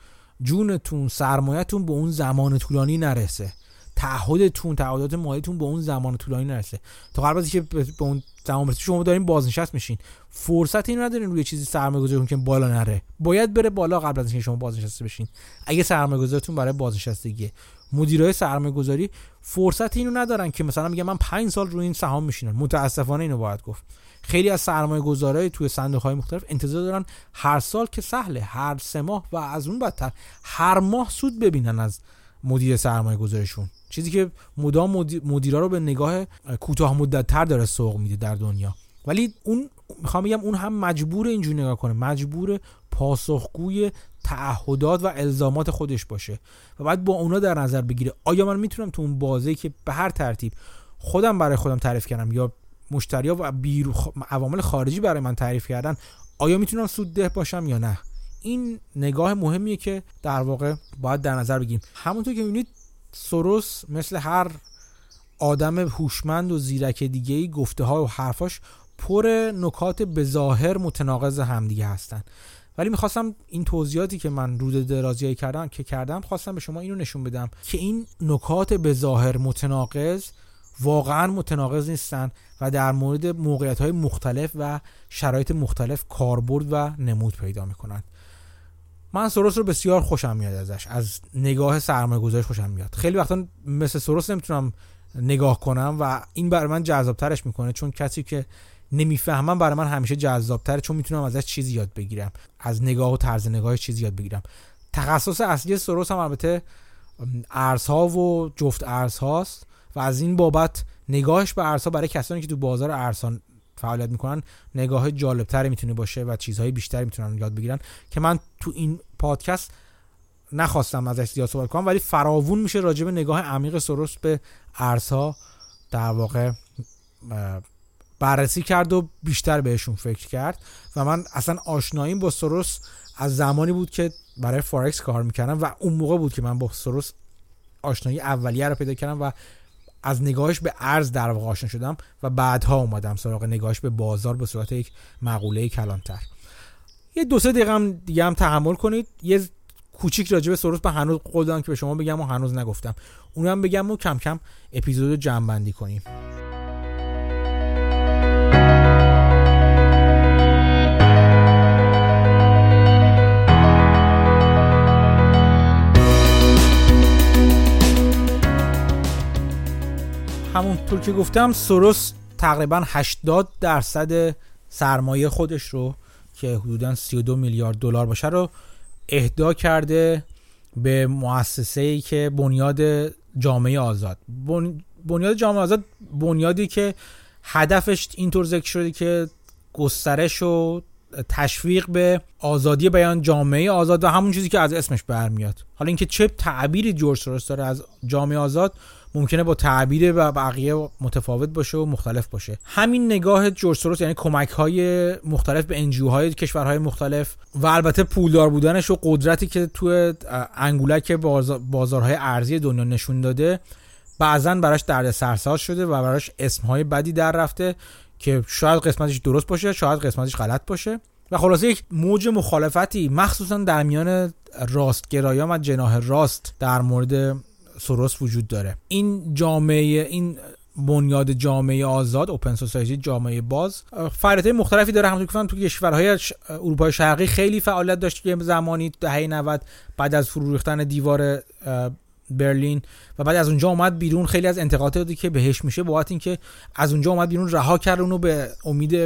جونتون سرمایهتون به اون زمان طولانی نرسه. تعهدتون تعهدات مالیتون به اون زمان طولانی نرسه. تا قبل که به اون زمان برسه شما دارین بازنشست میشین. فرصت این ندارین روی چیزی سرمایه گذاری که بالا نره. باید بره بالا قبل از اینکه شما بازنشسته بشین. اگه سرمایه گذارتون برای بازنشستگی. مدیرای سرمایه گذاری فرصت اینو ندارن که مثلا میگه من 5 سال روی این سهام میشینم. متاسفانه اینو باید گفت. خیلی از سرمایه گذارای توی صندوق های مختلف انتظار دارن هر سال که سهله هر سه ماه و از اون بدتر هر ماه سود ببینن از مدیر سرمایه گذاریشون چیزی که مدام مدیرا رو به نگاه کوتاه مدت تر داره سوق میده در دنیا. ولی اون می‌خوام بگم اون هم مجبور اینجوری نگاه کنه. مجبور پاسخگوی تعهدات و الزامات خودش باشه و بعد با اونا در نظر بگیره. آیا من می‌تونم تو اون بازی که به هر ترتیب خودم برای خودم تعریف کردم یا مشتریا و بیرو عوامل خارجی برای من تعریف کردن آیا می‌تونم سودده باشم یا نه؟ این نگاه مهمیه که در واقع باید در نظر بگیریم. همونطور که می‌بینید سروس مثل هر آدم هوشمند و زیرک دیگه ای گفته ها و حرفاش پر نکات به ظاهر متناقض همدیگه هستن. ولی می‌خواستم این توضیحاتی که من رود درازی کردم که کردم خواستم به شما اینو نشون بدم که این نکات به ظاهر متناقض واقعا متناقض نیستن و در مورد موقعیت های مختلف و شرایط مختلف کاربرد و نمود پیدا می‌کنند. من سروس رو بسیار خوشم میاد ازش. از نگاه سرمایه گذارش خوشم میاد. خیلی وقتا مثل سروس نمی‌تونم نگاه کنم و این برای من جذابترش می‌کنه چون کسی که نمی‌فهمم برای من همیشه جذابتره چون می‌تونم ازش چیزی یاد بگیرم. از نگاه و طرز نگاه چیزی یاد بگیرم. تخصص اصلی سروس هم البته ارزها و جفت ارزهاست. و از این بابت نگاهش به ارزها برای کسانی که تو بازار ارزها فعالیت می‌کنن نگاه جالبتری می‌تونه باشه و چیزهای بیشتری می‌تونن یاد بگیرن. که من تو این پادکست نخواستم ازش زیاد صحبت کنم ولی فراوون میشه راجع به نگاه عمیق سروس به ارزها در واقع بررسی کرد و بیشتر بهشون فکر کرد. و من اصلا آشناییم با سروس از زمانی بود که برای فارکس کار می‌کردم و اون موقع بود که من با سروس آشنایی اولیه رو پیدا کردم و از نگاهش به ارز در واقع آشنا شدم و بعدها اومدم سراغ نگاهش به بازار به صورت یک مقوله کلانتر. یه دو سه دقیقه هم دیگه هم تحمل کنید. یه کوچیک راجع به سروس به هنوز قول که به شما بگم و هنوز نگفتم. اونم بگم و کم کم اپیزود جمع بندی کنیم. همونطور که گفتم سروس تقریبا 80 درصد سرمایه خودش رو که حدودا 32 میلیارد دلار باشه رو اهدا کرده به مؤسسه ای که بنیاد جامعه آزاد. بنیاد جامعه آزاد بنیادی که هدفش اینطور ذکر شده که گسترش و تشویق به آزادی بیان جامعه آزاد و همون چیزی که از اسمش برمیاد. حالا اینکه چه تعبیری جورج سروس داره از جامعه آزاد ممکنه با تعبیر و بقیه متفاوت باشه و مختلف باشه. همین نگاه جورج سوروس یعنی کمک های مختلف به انجیو های کشورهای مختلف و البته پولدار بودنش و قدرتی که تو انگولک بازارهای ارزی دنیا نشون داده بعضا براش درد سرساز شده و براش اسمهای بدی در رفته که شاید قسمتش درست باشه شاید قسمتش غلط باشه. و خلاصه یک موج مخالفتی مخصوصا در میان راستگرایان و جناه راست در مورد سروس وجود داره. این جامعه این بنیاد جامعه آزاد اوپن سوسایتی جامعه باز فعالیت مختلفی داره. همونطور که تو کشورهای اروپای شرقی خیلی فعالیت داشت که زمانی دهه 90 بعد از فرو ریختن دیوار برلین و بعد از اونجا اومد بیرون. خیلی از انتقاداتی که بهش میشه بابت اینکه از اونجا اومد بیرون رها کرد اونو به امید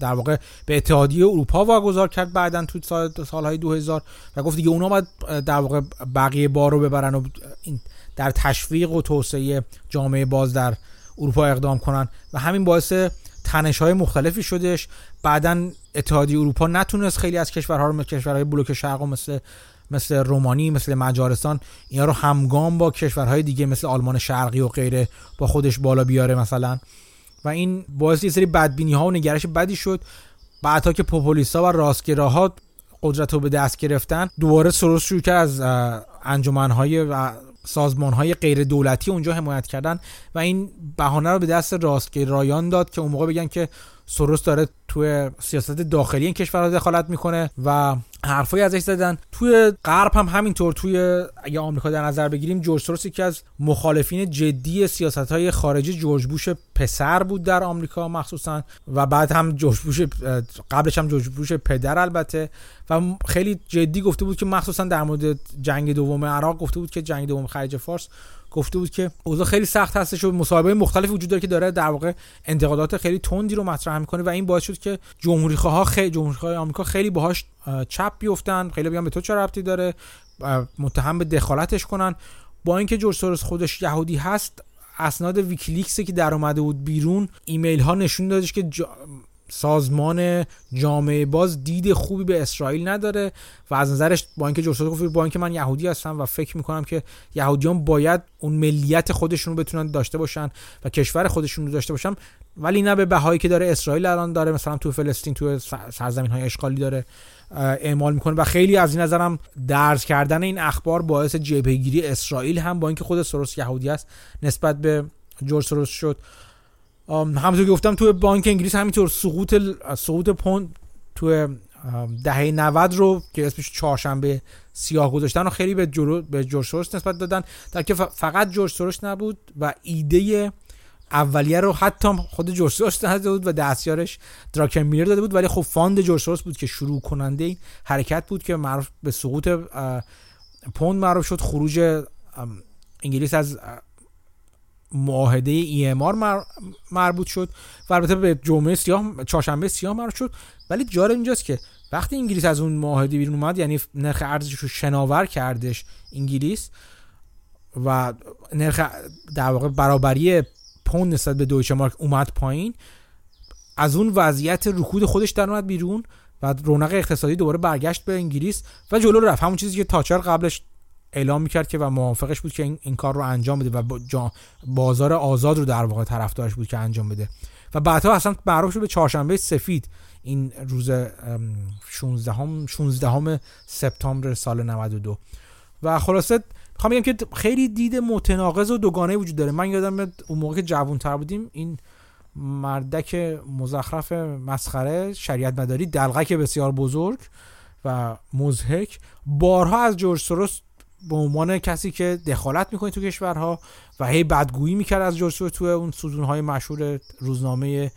در واقع به اتحادیه اروپا واگذار کرد بعدا تو سال سالهای 2000 و گفت دیگه اونا اومد در واقع بقیه بار رو ببرن و این در تشویق و توسعه جامعه باز در اروپا اقدام کنن و همین باعث تنش های مختلفی شدش بعدا اتحادیه اروپا نتونست خیلی از کشورها رو مثل کشورهای بلوک شرق مثل مثل رومانی مثل مجارستان اینا رو همگام با کشورهای دیگه مثل آلمان شرقی و غیره با خودش بالا بیاره مثلا. و این باعث یه سری بدبینی ها و نگرش بدی شد. بعدها که پوپولیستا و راستگراها قدرت رو به دست گرفتن دوباره سروس شروع کرد از انجمنهای و سازمان های غیر دولتی اونجا حمایت کردن و این بهانه رو به دست راستگرایان داد که اون موقع بگن که سروس داره توی سیاست داخلی این کشورها دخالت می‌کنه و حرفایی ازش زدن. توی غرب هم همینطور توی اگه آمریکا در نظر بگیریم جورج سوروس یکی از مخالفین جدی سیاست های خارجی جورج بوش پسر بود در آمریکا مخصوصا و بعد هم جورج بوش قبلش هم جورج بوش پدر البته. و خیلی جدی گفته بود که مخصوصا در مورد جنگ دوم عراق گفته بود که جنگ دوم خلیج فارس گفته بود که اوضاع خیلی سخت هستش و مصاحبه مختلفی وجود داره که داره در واقع انتقادات خیلی تندی رو مطرح می‌کنه و این باعث شد که جمهوری خواه خیلی جمهوری آمریکا خیلی باهاش چپ بیفتن. خیلی بگن به تو چه ربطی داره؟ متهم به دخالتش کنن. با اینکه جورج سوروس خودش یهودی هست اسناد ویکیلیکس که در اومده بود بیرون ایمیل ها نشون دادش که سازمان جامعه باز دید خوبی به اسرائیل نداره و از نظرش با اینکه جورج گفت با اینکه من یهودی هستم و فکر می‌کنم که یهودیان باید اون ملیت خودشون رو بتونن داشته باشن و کشور خودشون رو داشته باشن ولی نه به بهایی که داره اسرائیل الان داره مثلا تو فلسطین تو سرزمین های اشغالی داره اعمال می‌کنه و خیلی از این نظرم درز کردن این اخبار باعث جبهگیری اسرائیل هم با اینکه خود سروس یهودی است نسبت به جورج سروس شد. همونطور که گفتم تو بانک انگلیس همینطور سقوط سقوط پوند تو دهه 90 رو که اسمش چهارشنبه سیاه گذاشتن و خیلی به جورج به جورج سوروس نسبت دادن. در که فقط جورج نبود و ایده اولیه رو حتی خود جورج سوروس داده بود و دستیارش دراکن میلر داده بود. ولی خب fund جورج سوروس بود که شروع کننده این حرکت بود که معروف به سقوط پوند معروف شد. خروج انگلیس از معاهده ERM مربوط شد و البته به جمعه سیاه چهارشنبه سیاه مربوط شد. ولی جالب اینجاست که وقتی انگلیس از اون معاهده بیرون اومد یعنی نرخ ارزش رو شناور کردش انگلیس و نرخ در واقع برابری پوند نسبت به دویچه مارک اومد پایین از اون وضعیت رکود خودش در اومد بیرون و رونق اقتصادی دوباره برگشت به انگلیس و جلو رفت. همون چیزی که تاچر قبلش اعلام می‌کرد که و موافقش بود که این, این کار رو انجام بده و بازار آزاد رو در واقع طرفدارش بود که انجام بده. و بعدها اصلا معروف شد به چهارشنبه سفید. این روز 16 هم 16 هم سپتامبر سال 92 و خلاصه می‌خوام بگم که خیلی دید متناقض و دوگانه وجود داره. من یادم اون موقع که جوان تر بودیم این مردک مزخرف مسخره شریعت مداری دلغک بسیار بزرگ و مزهک بارها از جورج سروس به عنوان کسی که دخالت می‌کنه تو کشورها و هی بدگویی می‌کرد از جورج تو اون های مشهور روزنامه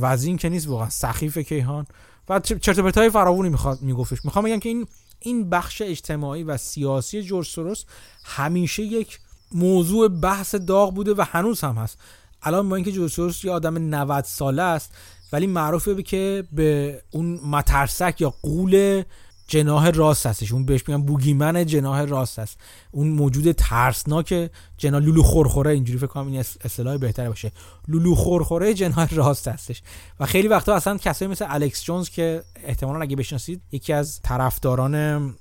وزین که نیست واقعا سخیف کیهان. و چرت های فراوونی می‌خواد میگفتش. می‌خوام بگم که این این بخش اجتماعی و سیاسی جورج سوروس همیشه یک موضوع بحث داغ بوده و هنوز هم هست. الان با اینکه جورج سوروس یه آدم 90 ساله است ولی معروفه به که به اون مترسک یا قول جناه راست هستش اون بهش میگن بوگیمن جناه راست هست. اون موجود ترسناک جناه لولو خورخوره اینجوری فکر کنم این اصطلاح بهتره باشه. لولو خورخوره جناه راست هستش. و خیلی وقتا اصلا کسایی مثل الکس جونز که احتمالا اگه بشناسید یکی از طرفداران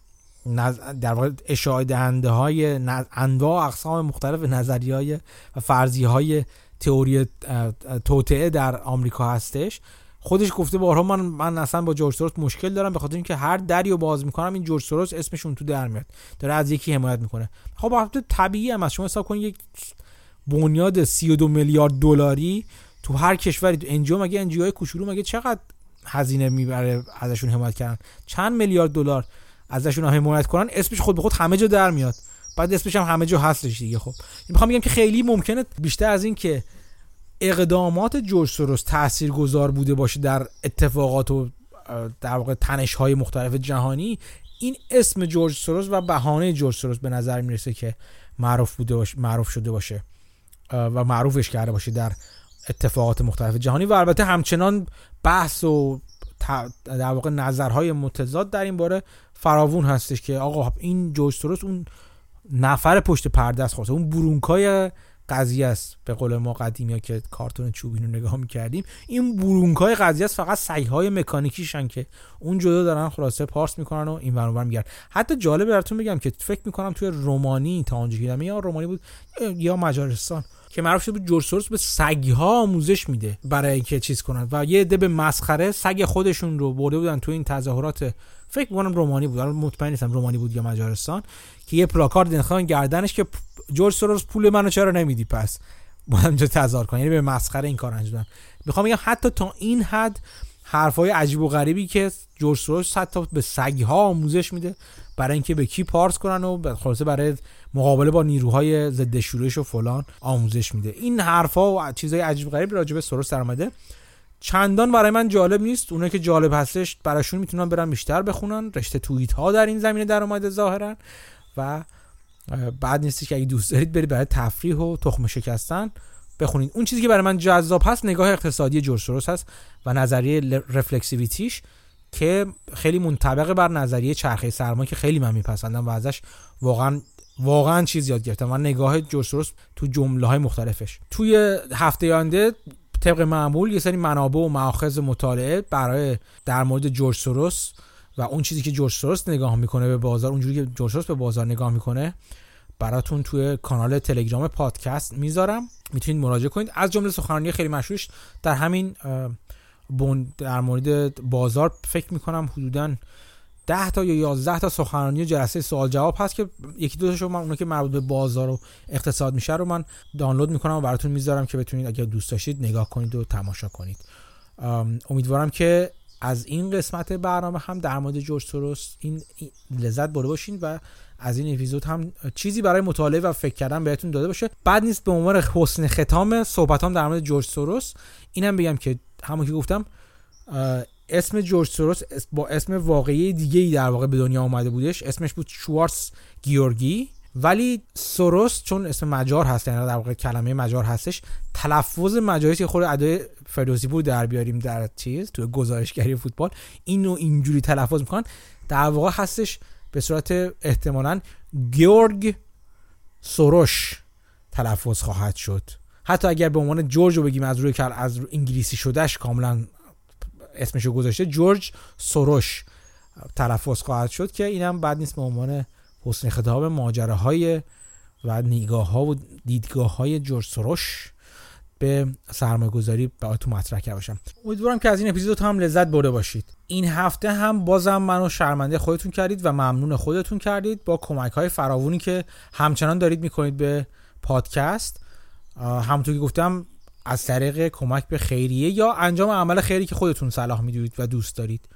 در واقع اشاعه دهنده های انواع اقسام مختلف نظریه های و فرضیه های تئوری توطعه در آمریکا هستش. خودش گفته بارها من من اصلا با جورج سوروس مشکل دارم به خاطر اینکه هر دری باز می‌کنم این جورج سوروس اسمشون تو در میاد. داره از یکی حمایت می‌کنه. خب البته طبیعی هم از شما حساب کنید یک بنیاد 32 میلیارد دلاری تو هر کشوری تو NGO مگه NGO های کوچولو مگه چقدر هزینه می‌بره ازشون حمایت کردن؟ چند میلیارد دلار ازشون حمایت کنن؟ اسمش خود به خود همه جا در میاد. بعد اسمش هم همه جا هستش دیگه خب. می‌خوام بگم که خیلی ممکنه بیشتر از این که اقدامات جورج سوروس تاثیرگذار بوده باشه در اتفاقات و در واقع تنش های مختلف جهانی این اسم جورج سوروس و بهانه جورج سوروس به نظر می‌رسه که معروف بوده باشه معروف شده باشه و معروفش کرده باشه در اتفاقات مختلف جهانی. و البته همچنان بحث و در واقع نظرهای متضاد در این باره فراوون هستش که آقا این جورج سوروس اون نفر پشت پرده است اون برونکای قضیه است. به قول ما قدیمی که کارتون چوبین رو نگاه می‌کردیم. این برونکای قضیه است فقط سعی های مکانیکیشن که اون جدا دارن خلاصه پارس می‌کنن و این ور میگردن. حتی جالب براتون بگم که فکر می‌کنم توی رومانی تا اونجا یا رومانی بود یا مجارستان که معروف شده بود جورج به سگ ها آموزش میده برای اینکه چیز کنن. و یه عده به مسخره سگ خودشون رو برده بودن تو این تظاهرات فکر می‌کنم رومانی بود. مطمئن نیستم رومانی بود یا مجارستان که یه پلاکارد انداختن گردنش که جورج سوروس پول منو چرا نمیدی؟ پس با همجا تظاهر کن. یعنی به مسخره این کار انجام می‌خوام بگم حتی تا این حد حرفای عجیب و غریبی که جورج سوروس حتی به سگ ها آموزش میده برای اینکه به کی پارس کنن و خلاصه برای مقابله با نیروهای ضد شورش و فلان آموزش میده. این حرفا و چیزای عجیب غریب راجع به سوروس در اومده. چندان برای من جالب نیست. اونایی که جالب هستش براشون می‌تونن برن بیشتر بخونن. رشته توییت ها در این زمینه در اومده ظاهرا و بعد نیستی که اگه دوست دارید برید برای تفریح و تخم شکستن بخونید. اون چیزی که برای من جذاب هست نگاه اقتصادی جورج سوروس هست و نظریه رفلکسیویتیش که خیلی منطبق بر نظریه چرخه سرما که خیلی من میپسندم و ازش واقعا واقعا چیز یاد گرفتم و نگاه جورج سوروس تو جمله های مختلفش. توی هفته آینده طبق معمول یه سری منابع و ماخذ مطالعه برای در مورد جورج سوروس و اون چیزی که جورج سوروس نگاه می‌کنه به بازار اونجوری که جورج سوروس به بازار نگاه می‌کنه براتون توی کانال تلگرام پادکست می‌ذارم. می‌تونید مراجعه کنید. از جمله سخنرانی خیلی مشهورش در همین در مورد بازار فکر می‌کنم حدودا 10 تا یا 11 تا سخنرانی جلسه سوال جواب هست که یکی دو تاشو من اونها که مربوط به بازار و اقتصاد میشه رو من دانلود می‌کنم و براتون می‌ذارم که بتونید اگر دوست داشتید نگاه کنید و تماشا کنید. امیدوارم که از این قسمت برنامه هم در مورد جورج سوروس این لذت برده باشین و از این اپیزود هم چیزی برای مطالعه و فکر کردن بهتون داده باشه. بعد نیست به عنوان حسن ختام صحبتام در مورد جورج سوروس اینم بگم که همون که گفتم اسم جورج سوروس با اسم واقعی دیگه ای در واقع به دنیا آمده بودش. اسمش بود شوارس گیورگی. ولی سوروس چون اسم مجار هست یعنی در واقع کلمه مجار هستش تلفظ مجاری که خود ادای فردوسی بود در بیاریم در چیز تو گزارشگری فوتبال اینو اینجوری تلفظ می‌کنن. در واقع هستش به صورت احتمالا گیورگ سوروش تلفظ خواهد شد. حتی اگر به عنوان جورج رو بگیم از روی از انگلیسی شدهش کاملا اسمشو گذاشته جورج سوروش تلفظ خواهد شد که اینم بعد نیست به عنوان حسن خطاب ماجراهای و نگاه ها و دیدگاه های جورج سوروش به سرمایه گذاری تو مطرح کرده باشم. امیدوارم که از این اپیزود هم لذت برده باشید. این هفته هم بازم منو شرمنده خودتون کردید و ممنون خودتون کردید با کمک های فراوونی که همچنان دارید می‌کنید به پادکست. همونطور که گفتم از طریق کمک به خیریه یا انجام عمل خیری که خودتون صلاح می‌دونید و دوست دارید.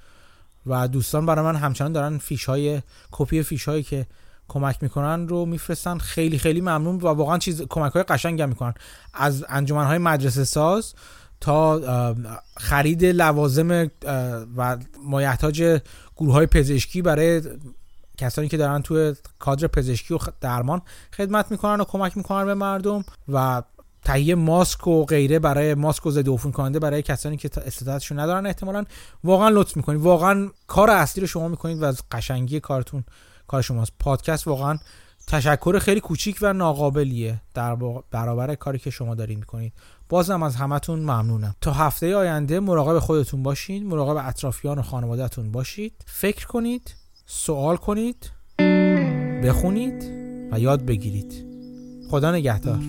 و دوستان برای من همچنان دارن فیش های کپی فیش هایی که کمک می‌کنن رو میفرستن. خیلی خیلی ممنون و واقعا چیز کمک های قشنگ هم می‌کنن. از انجمن های مدرسه ساز تا خرید لوازم و مایحتاج گروه های پزشکی برای کسانی که دارن توی کادر پزشکی و درمان خدمت می‌کنن و کمک می‌کنن به مردم و تهیه ماسک و غیره برای ماسک و ضد عفونی کننده برای کسانی که استعدادشون ندارن احتمالا. واقعا لطف می‌کنید واقعا کار اصلی رو شما می‌کنید و از قشنگی کارتون کار شماست. پادکست واقعا تشکر خیلی کوچیک و ناقابلیه در برابر کاری که شما دارین می‌کنید. بازم از همتون ممنونم. تا هفته آینده مراقب خودتون باشین مراقب اطرافیان و خانوادهتون باشید. فکر کنید سوال کنید بخونید و یاد بگیرید. خدا نگهدار.